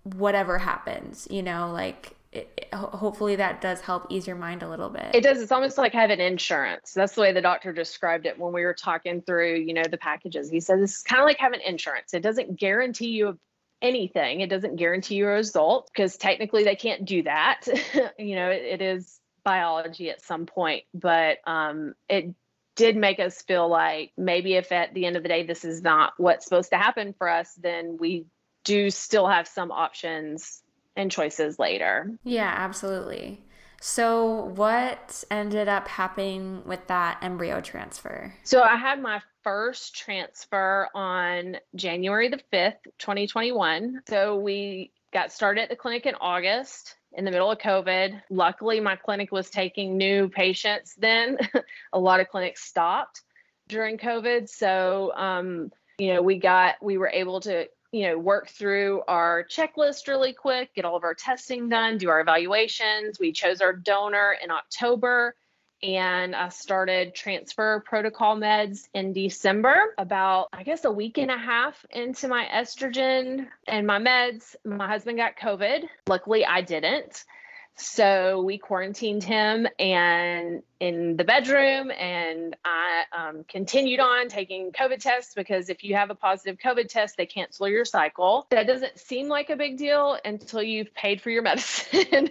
whatever happens, you know, like it, hopefully that does help ease your mind a little bit. It does. It's almost like having insurance. That's the way the doctor described it when we were talking through, you know, the packages. He said is kind of like having insurance. It doesn't guarantee you anything. It doesn't guarantee you a result because technically they can't do that. you know, it, it is biology at some point, but um, it did make us feel like maybe if at the end of the day this is not what's supposed to happen for us, then we do still have some options and choices later. Yeah, absolutely. So, what ended up happening with that embryo transfer? So, I had my first transfer on January the 5th, 2021. So, we got started at the clinic in August in the middle of COVID. Luckily, my clinic was taking new patients then. a lot of clinics stopped during COVID. So, um, you know, we got, we were able to you know, work through our checklist really quick, get all of our testing done, do our evaluations. We chose our donor in October and I started transfer protocol meds in December. About, I guess, a week and a half into my estrogen and my meds, my husband got COVID. Luckily, I didn't. So we quarantined him and in the bedroom, and I um, continued on taking COVID tests because if you have a positive COVID test, they cancel your cycle. That doesn't seem like a big deal until you've paid for your medicine.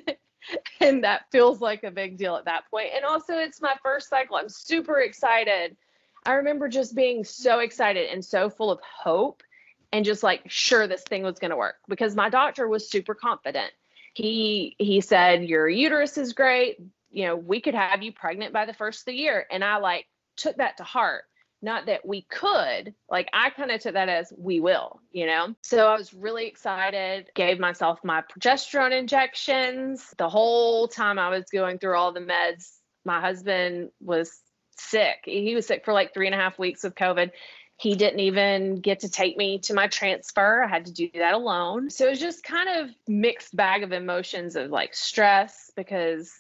and that feels like a big deal at that point. And also, it's my first cycle. I'm super excited. I remember just being so excited and so full of hope and just like sure this thing was going to work because my doctor was super confident he he said your uterus is great. You know we could have you pregnant by the first of the year. And i like took that to heart. Not that we could like i kind of took that as we will you know? So i was really excited gave myself my progesterone injections. The whole time i was going through all the meds my husband was sick. He was sick for like three and a half weeks with covid he didn't even get to take me to my transfer. I had to do that alone. So it was just kind of mixed bag of emotions of like stress because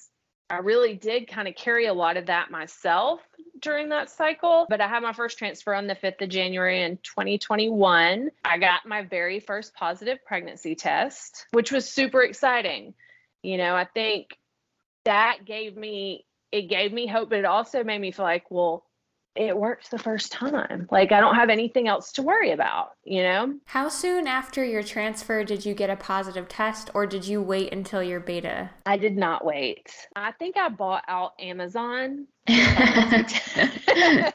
I really did kind of carry a lot of that myself during that cycle. But I had my first transfer on the 5th of January in 2021. I got my very first positive pregnancy test, which was super exciting. You know, I think that gave me it gave me hope, but it also made me feel like, well, it worked the first time. Like I don't have anything else to worry about, you know? How soon after your transfer did you get a positive test or did you wait until your beta? I did not wait. I think I bought out Amazon. I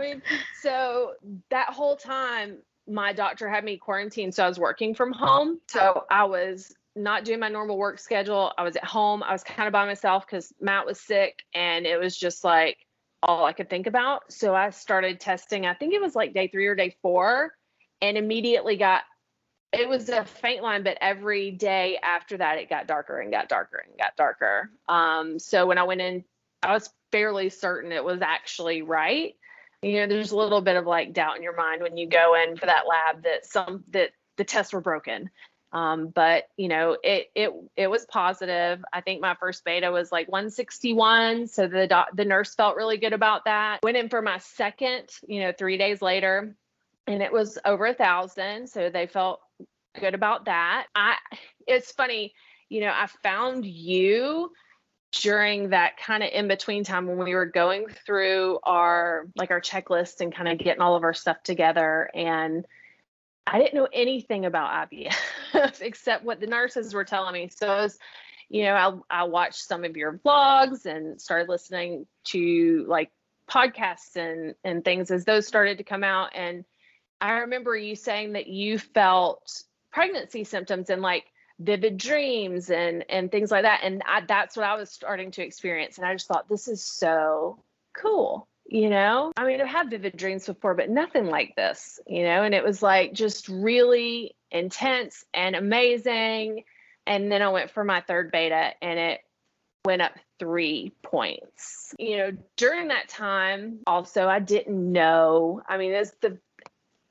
mean, so that whole time my doctor had me quarantined so I was working from home. So I was not doing my normal work schedule. I was at home. I was kind of by myself cuz Matt was sick and it was just like all I could think about. So I started testing, I think it was like day three or day four, and immediately got it was a faint line, but every day after that, it got darker and got darker and got darker. Um, so when I went in, I was fairly certain it was actually right. You know, there's a little bit of like doubt in your mind when you go in for that lab that some that the tests were broken. Um, but you know, it it it was positive. I think my first beta was like 161, so the doc, the nurse felt really good about that. Went in for my second, you know, three days later, and it was over a thousand, so they felt good about that. I it's funny, you know, I found you during that kind of in between time when we were going through our like our checklist and kind of getting all of our stuff together and I didn't know anything about IVF except what the nurses were telling me. So was, you know, I, I watched some of your vlogs and started listening to like podcasts and and things as those started to come out. And I remember you saying that you felt pregnancy symptoms and like vivid dreams and and things like that. And I, that's what I was starting to experience. And I just thought this is so cool you know? I mean i've had vivid dreams before but nothing like this you know? And it was like just really intense and amazing. And then i went for my third beta and it went up three points. You know during that time also i didn't know. I mean it's the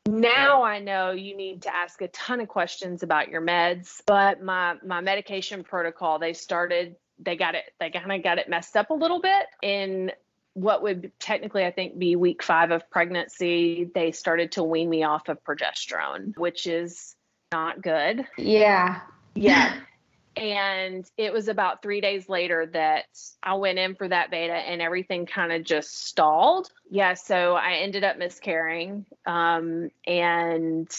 now i know you need to ask a ton of questions about your meds but my my medication protocol they started they got it they kind of got it messed up a little bit in what would technically, I think, be week five of pregnancy, they started to wean me off of progesterone, which is not good. Yeah. Yeah. and it was about three days later that I went in for that beta and everything kind of just stalled. Yeah. So I ended up miscarrying. Um, and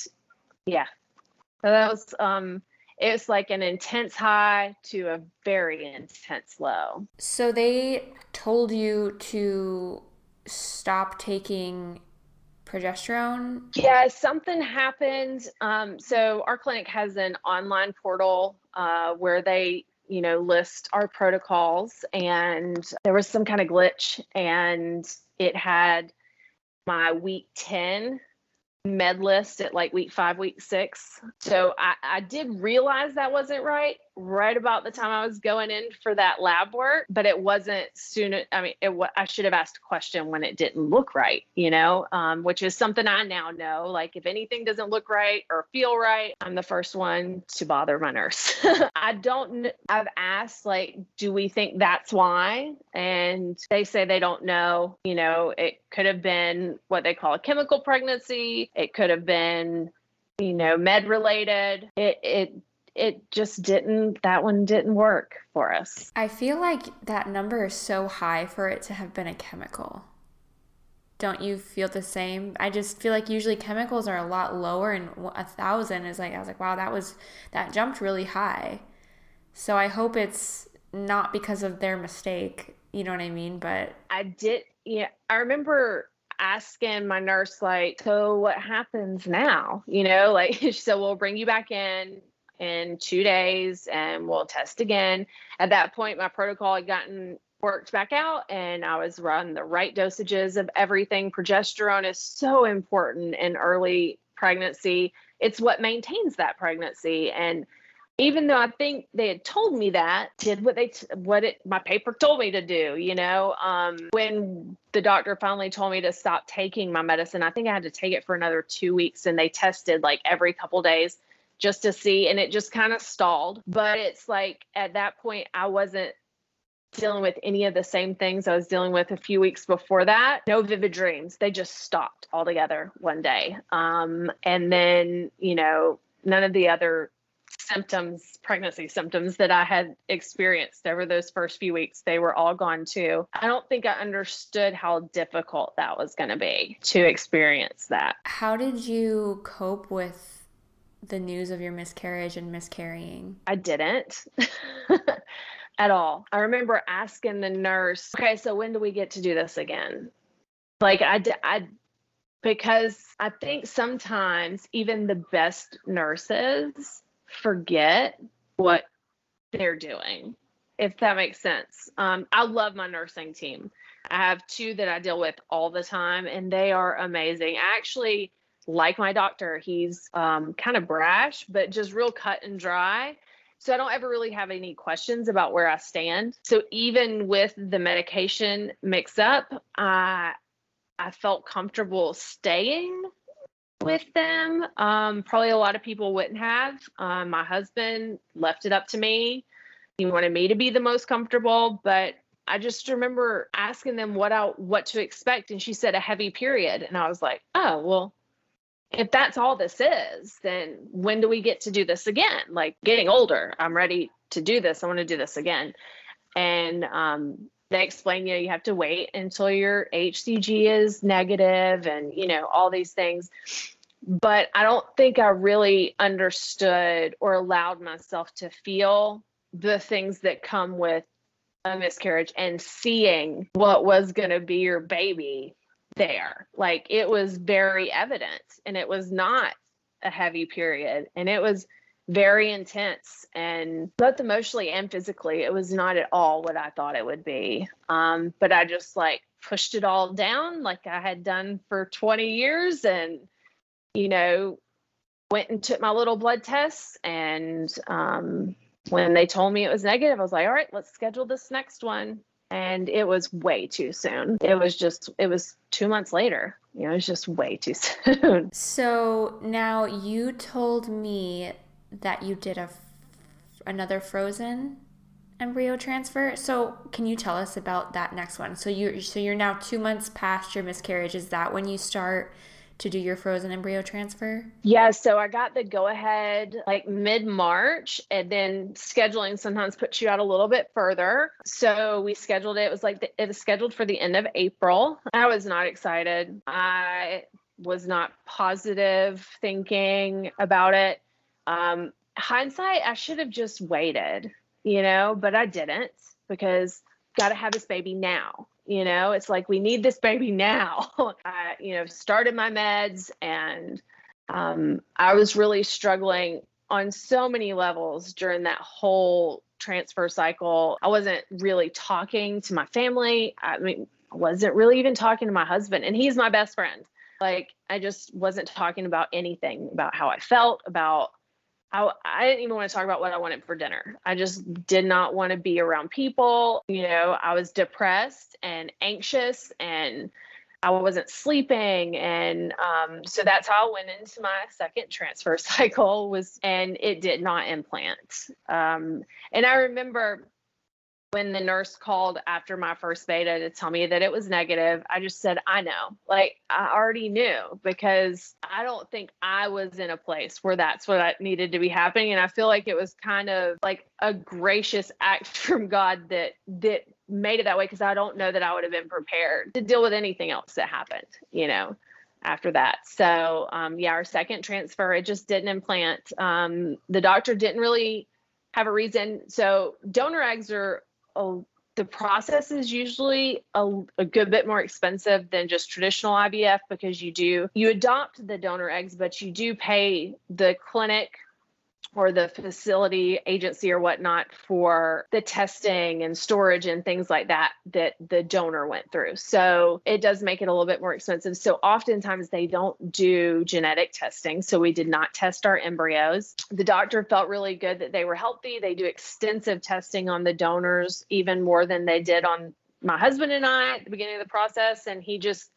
yeah. So that was um it's like an intense high to a very intense low. So they told you to stop taking progesterone? Yeah, something happened. Um, so our clinic has an online portal uh, where they, you know, list our protocols, and there was some kind of glitch, and it had my week 10 med list at like week five, week six. So I, I did realize that wasn't right right about the time I was going in for that lab work, but it wasn't soon. I mean, it, I should have asked a question when it didn't look right, you know, um, which is something I now know. Like if anything doesn't look right or feel right, I'm the first one to bother my nurse. I don't, I've asked, like, do we think that's why? And they say they don't know. You know, it could have been what they call a chemical pregnancy, it could have been, you know, med related. It, it, it just didn't that one didn't work for us. I feel like that number is so high for it to have been a chemical. Don't you feel the same? I just feel like usually chemicals are a lot lower and a thousand is like i was like wow that was that jumped really high. So i hope it's not because of their mistake you know what i mean? But i did yeah i remember asking my nurse like so what happens now? You know like she said we'll bring you back in in two days and we'll test again. At that point, my protocol had gotten worked back out and I was running the right dosages of everything. Progesterone is so important in early pregnancy. It's what maintains that pregnancy. And even though I think they had told me that, did what they t- what it my paper told me to do. You know, um, when the doctor finally told me to stop taking my medicine, I think I had to take it for another two weeks, and they tested like every couple days just to see and it just kind of stalled. But it's like at that point i wasn't dealing with any of the same things i was dealing with a few weeks before that. No vivid dreams. They just stopped altogether one day. Um, and then you know none of the other symptoms pregnancy symptoms that i had experienced over those first few weeks they were all gone too. I don't think i understood how difficult that was going to be to experience that. How did you cope with the news of your miscarriage and miscarrying? I didn't at all. I remember asking the nurse, okay, so when do we get to do this again? Like, I, I, because I think sometimes even the best nurses forget what they're doing, if that makes sense. Um, I love my nursing team. I have two that I deal with all the time, and they are amazing. I actually like my doctor. He's um, kind of brash, but just real cut and dry. So I don't ever really have any questions about where I stand. So even with the medication mix up, I I felt comfortable staying with them. Um, probably a lot of people wouldn't have. Um, my husband left it up to me. He wanted me to be the most comfortable, but I just remember asking them what I what to expect, and she said a heavy period, and I was like, oh well, if that's all this is, then when do we get to do this again? Like getting older, I'm ready to do this. I want to do this again. And um, they explain, you know, you have to wait until your HCG is negative and, you know, all these things. But I don't think I really understood or allowed myself to feel the things that come with a miscarriage and seeing what was going to be your baby there. Like it was very evident and it was not a heavy period and it was very intense and both emotionally and physically it was not at all what I thought it would be. Um, but I just like pushed it all down like I had done for 20 years and you know went and took my little blood tests and um, when they told me it was negative I was like all right let's schedule this next one and it was way too soon. It was just, it was two months later. You know, it was just way too soon. So now you told me that you did a another frozen embryo transfer. So can you tell us about that next one? So you so you're now two months past your miscarriage. Is that when you start to do your frozen embryo transfer? Yeah, so I got the go ahead like mid March, and then scheduling sometimes puts you out a little bit further. So we scheduled it. It was like the, it was scheduled for the end of April. I was not excited. I was not positive thinking about it. Um, hindsight, I should have just waited, you know, but I didn't because got to have this baby now you know it's like we need this baby now. I you know started my meds and um, i was really struggling on so many levels during that whole transfer cycle. I wasn't really talking to my family. I mean I wasn't really even talking to my husband and he's my best friend. Like i just wasn't talking about anything about how i felt about I, I didn't even want to talk about what I wanted for dinner. I just did not want to be around people. You know, I was depressed and anxious and I wasn't sleeping. And um, so that's how I went into my second transfer cycle was, and it did not implant. Um, and I remember when the nurse called after my first beta to tell me that it was negative, I just said, I know. Like I already knew because I don't think I was in a place where that's what I needed to be happening. And I feel like it was kind of like a gracious act from God that that made it that way because I don't know that I would have been prepared to deal with anything else that happened, you know after that. So, um, yeah, our second transfer, it just didn't implant. Um, the doctor didn't really have a reason. So, donor eggs are a, the process is usually a, a, good bit more expensive than just traditional IVF because you do you adopt the donor eggs, but you do pay the clinic or the facility agency or whatnot for the testing and storage and things like that that the donor went through. So it does make it a little bit more expensive. So oftentimes they don't do genetic testing. So we did not test our embryos. The doctor felt really good that they were healthy. They do extensive testing on the donors, even more than they did on my husband and I at the beginning of the process. And he just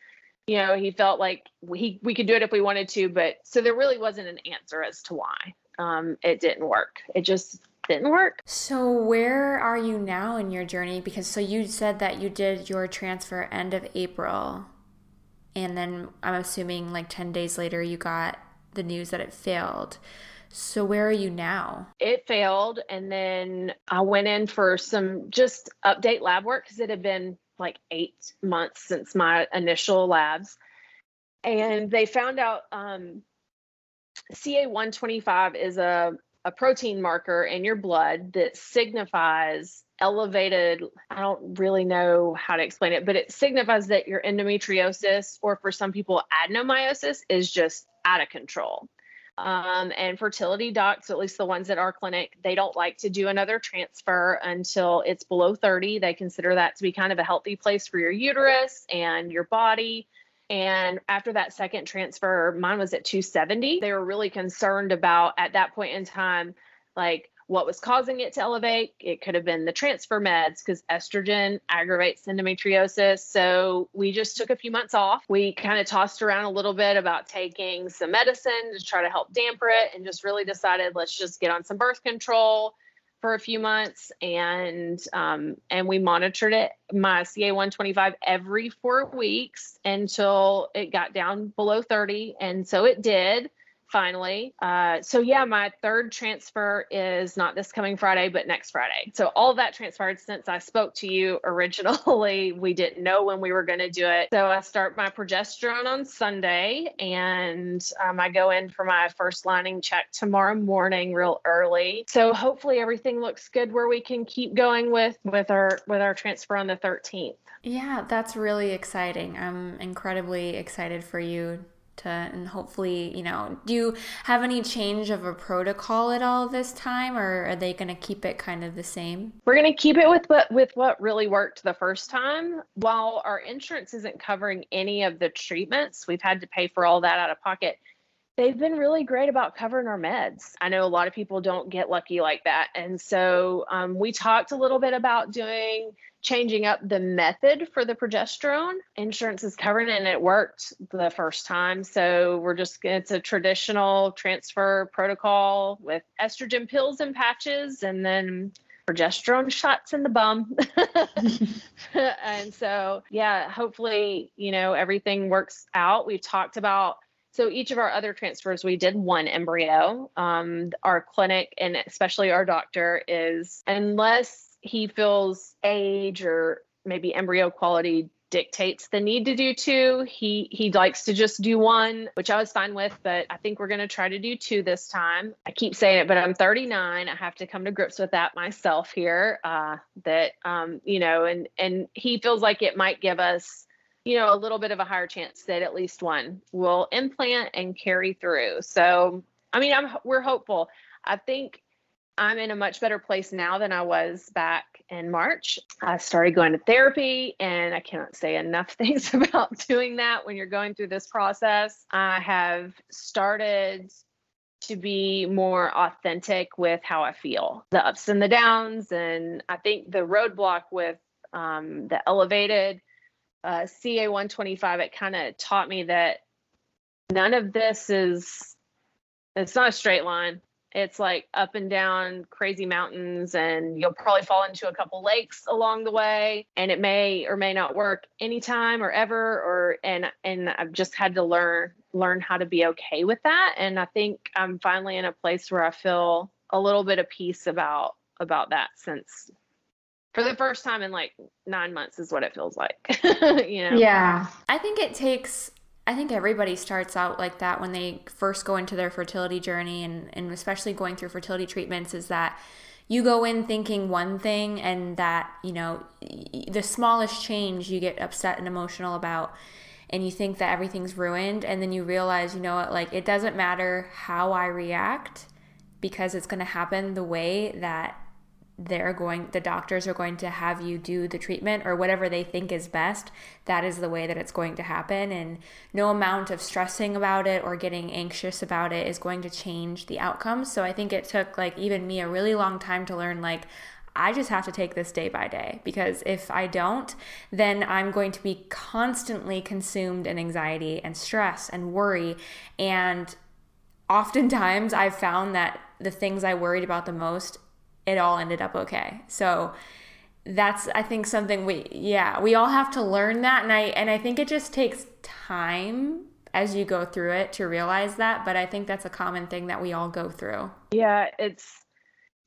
you know he felt like we we could do it if we wanted to but so there really wasn't an answer as to why um, it didn't work. It just didn't work. So, where are you now in your journey? Because so you said that you did your transfer end of April, and then I'm assuming like 10 days later you got the news that it failed. So, where are you now? It failed, and then I went in for some just update lab work because it had been like eight months since my initial labs. And they found out um, CA125 is a, a protein marker in your blood that signifies elevated i don't really know how to explain it but it signifies that your endometriosis or for some people adenomyosis is just out of control. Um, and fertility docs at least the ones at our clinic they don't like to do another transfer until it's below 30 they consider that to be kind of a healthy place for your uterus and your body and after that second transfer, mine was at 270. They were really concerned about at that point in time, like what was causing it to elevate. It could have been the transfer meds because estrogen aggravates endometriosis. So we just took a few months off. We kind of tossed around a little bit about taking some medicine to try to help damper it and just really decided let's just get on some birth control for a few months and um, and we monitored it my ca 125 every four weeks until it got down below 30 and so it did finally. Uh, so yeah, my third transfer is not this coming Friday, but next Friday. So all that transpired since I spoke to you originally. we didn't know when we were going to do it. So I start my progesterone on Sunday, and um, I go in for my first lining check tomorrow morning, real early. So hopefully everything looks good where we can keep going with with our with our transfer on the 13th. Yeah, that's really exciting. I'm incredibly excited for you to and hopefully you know do you have any change of a protocol at all this time or are they going to keep it kind of the same? We're going to keep it with what with what really worked the first time. While our insurance isn't covering any of the treatments we've had to pay for all that out of pocket they've been really great about covering our meds. I know a lot of people don't get lucky like that. And so um, we talked a little bit about doing changing up the method for the progesterone. Insurance is covering it and it worked the first time. So we're just, it's a traditional transfer protocol with estrogen pills and patches and then progesterone shots in the bum. and so, yeah, hopefully, you know, everything works out. We've talked about so each of our other transfers, we did one embryo. Um, our clinic and especially our doctor is, unless he feels age or maybe embryo quality dictates the need to do two. He he likes to just do one, which I was fine with, but I think we're going to try to do two this time. I keep saying it, but I'm 39. I have to come to grips with that myself here. Uh, that um, you know, and and he feels like it might give us you know, a little bit of a higher chance that at least one will implant and carry through. So, I mean, I'm we're hopeful. I think I'm in a much better place now than I was back in March. I started going to therapy, and I cannot say enough things about doing that when you're going through this process. I have started to be more authentic with how I feel, the ups and the downs. And I think the roadblock with um, the elevated uh, CA 125, it kind of taught me that none of this is, it's not a straight line It's like up and down crazy mountains, and you'll probably fall into a couple lakes along the way, and it may or may not work anytime or ever. Or and and I've just had to learn learn how to be okay with that. And I think I'm finally in a place where I feel a little bit of peace about about that since for the first time in like nine months is what it feels like you know? Yeah. I think it takes I think everybody starts out like that when they first go into their fertility journey and, and especially going through fertility treatments is that you go in thinking one thing and that, you know, the smallest change you get upset and emotional about and you think that everything's ruined and then you realize, you know what, like it doesn't matter how I react because it's going to happen the way that they're going the doctors are going to have you do the treatment or whatever they think is best that is the way that it's going to happen and no amount of stressing about it or getting anxious about it is going to change the outcome so i think it took like even me a really long time to learn like I just have to take this day by day because if I don't, then I'm going to be constantly consumed in anxiety and stress and worry. And oftentimes I've found that the things I worried about the most it all ended up okay. So that's I think something we yeah, we all have to learn that and I and I think it just takes time as you go through it to realize that, but I think that's a common thing that we all go through. Yeah, it's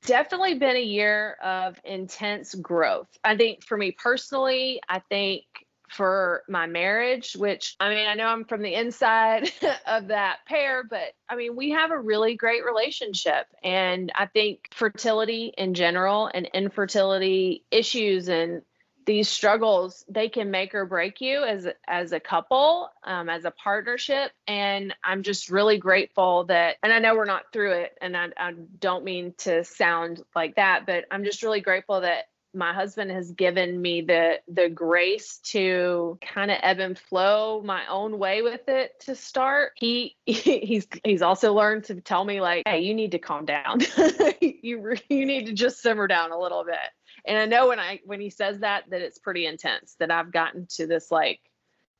definitely been a year of intense growth. I think for me personally, I think for my marriage, which I mean, I know I'm from the inside of that pair, but I mean, we have a really great relationship. And I think fertility in general and infertility issues and these struggles they can make or break you as as a couple um, as a partnership and i'm just really grateful that and i know we're not through it and I, I don't mean to sound like that but i'm just really grateful that my husband has given me the the grace to kind of ebb and flow my own way with it to start. He he's he's also learned to tell me like hey you need to calm down. You you need to just simmer down a little bit. And i know when i when he says that that it's pretty intense that i've gotten to this like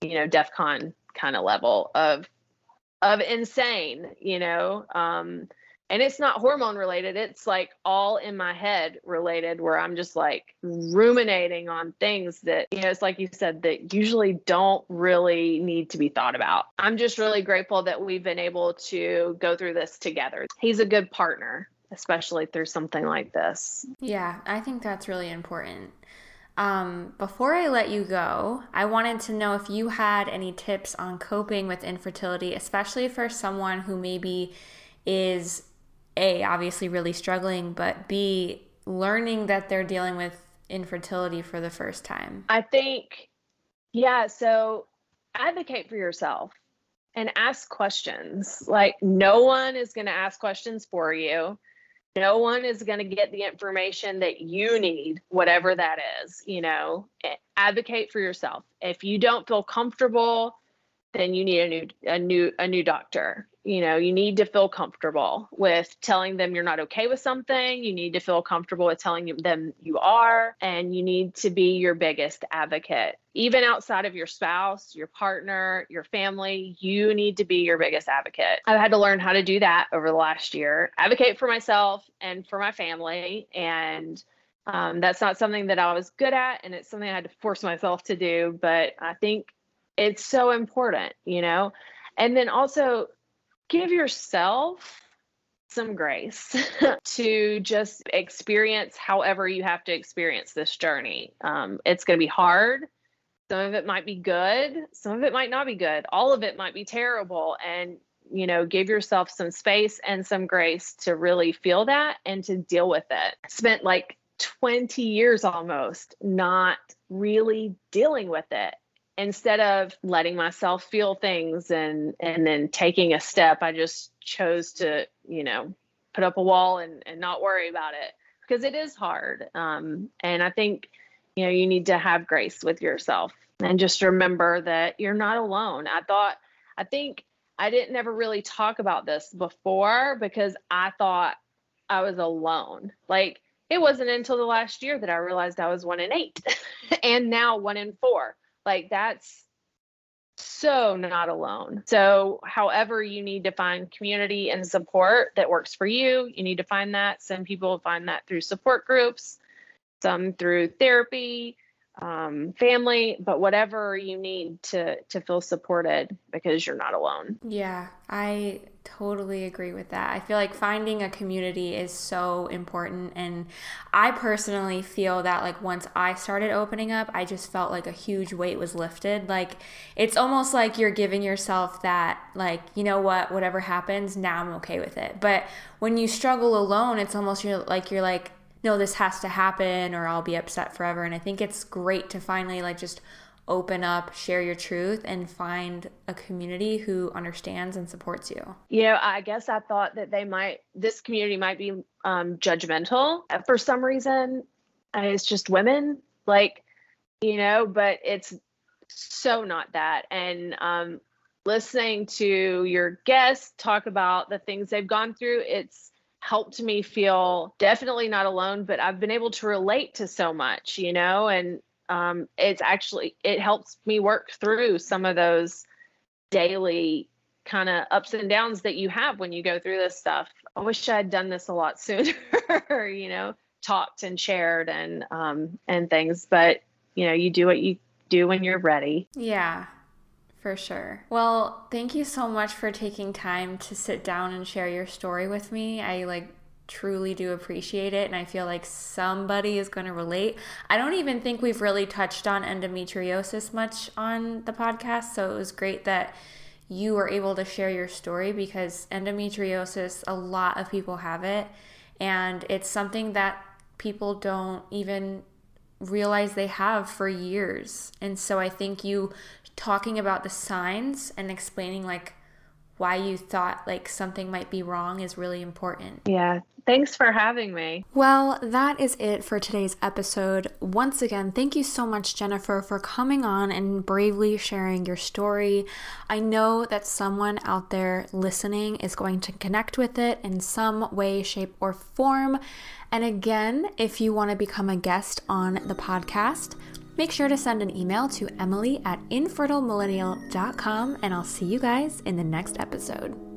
you know defcon kind of level of of insane you know? Um and it's not hormone related it's like all in my head related where i'm just like ruminating on things that you know it's like you said that usually don't really need to be thought about. I'm just really grateful that we've been able to go through this together. He's a good partner especially through something like this. Yeah i think that's really important. Um, before I let you go, I wanted to know if you had any tips on coping with infertility, especially for someone who maybe is a obviously really struggling, but b learning that they're dealing with infertility for the first time? I think, yeah. So advocate for yourself and ask questions. Like, no one is going to ask questions for you. No one is going to get the information that you need, whatever that is. You know, advocate for yourself. If you don't feel comfortable, then you need a new a new a new doctor you know you need to feel comfortable with telling them you're not okay with something. You need to feel comfortable with telling them you are and you need to be your biggest advocate. Even outside of your spouse your partner your family you need to be your biggest advocate. I've had to learn how to do that over the last year. Advocate for myself and for my family and um, that's not something that i was good at and it's something i had to force myself to do but i think it's so important you know? And then also give yourself some grace to just experience however you have to experience this journey. Um, it's going to be hard. Some of it might be good. Some of it might not be good. All of it might be terrible. And, you know, give yourself some space and some grace to really feel that and to deal with it. Spent like 20 years almost not really dealing with it instead of letting myself feel things and and then taking a step i just chose to you know put up a wall and, and not worry about it because it is hard. Um, and i think you know you need to have grace with yourself and just remember that you're not alone. I thought i think i didn't ever really talk about this before because i thought i was alone. Like it wasn't until the last year that i realized i was one in eight and now one in four like that's so not alone. So, however, you need to find community and support that works for you, you need to find that. Some people find that through support groups, some through therapy, um, family, but whatever you need to to feel supported because you're not alone. Yeah, I totally agree with that. I feel like finding a community is so important and I personally feel that like once I started opening up, I just felt like a huge weight was lifted. Like it's almost like you're giving yourself that like, you know what, whatever happens, now I'm okay with it. But when you struggle alone, it's almost you're like you're like no, this has to happen or I'll be upset forever. And I think it's great to finally like just open up, share your truth, and find a community who understands and supports you. You know, I guess I thought that they might, this community might be um, judgmental for some reason. It's just women, like, you know, but it's so not that. And um, listening to your guests talk about the things they've gone through, it's, helped me feel definitely not alone, but I've been able to relate to so much, you know, and um, it's actually, it helps me work through some of those daily kind of ups and downs that you have when you go through this stuff. I wish I had done this a lot sooner, you know, talked and shared and, um, and things, but you know, you do what you do when you're ready. Yeah. For sure. Well, thank you so much for taking time to sit down and share your story with me. I like truly do appreciate it and I feel like somebody is going to relate. I don't even think we've really touched on endometriosis much on the podcast, so it was great that you were able to share your story because endometriosis, a lot of people have it and it's something that people don't even realize they have for years. And so I think you talking about the signs and explaining like why you thought like something might be wrong is really important. Yeah. Thanks for having me. Well, that is it for today's episode. Once again, thank you so much, Jennifer, for coming on and bravely sharing your story. I know that someone out there listening is going to connect with it in some way, shape, or form. And again, if you want to become a guest on the podcast, Make sure to send an email to emily at infertilemillennial.com, and I'll see you guys in the next episode.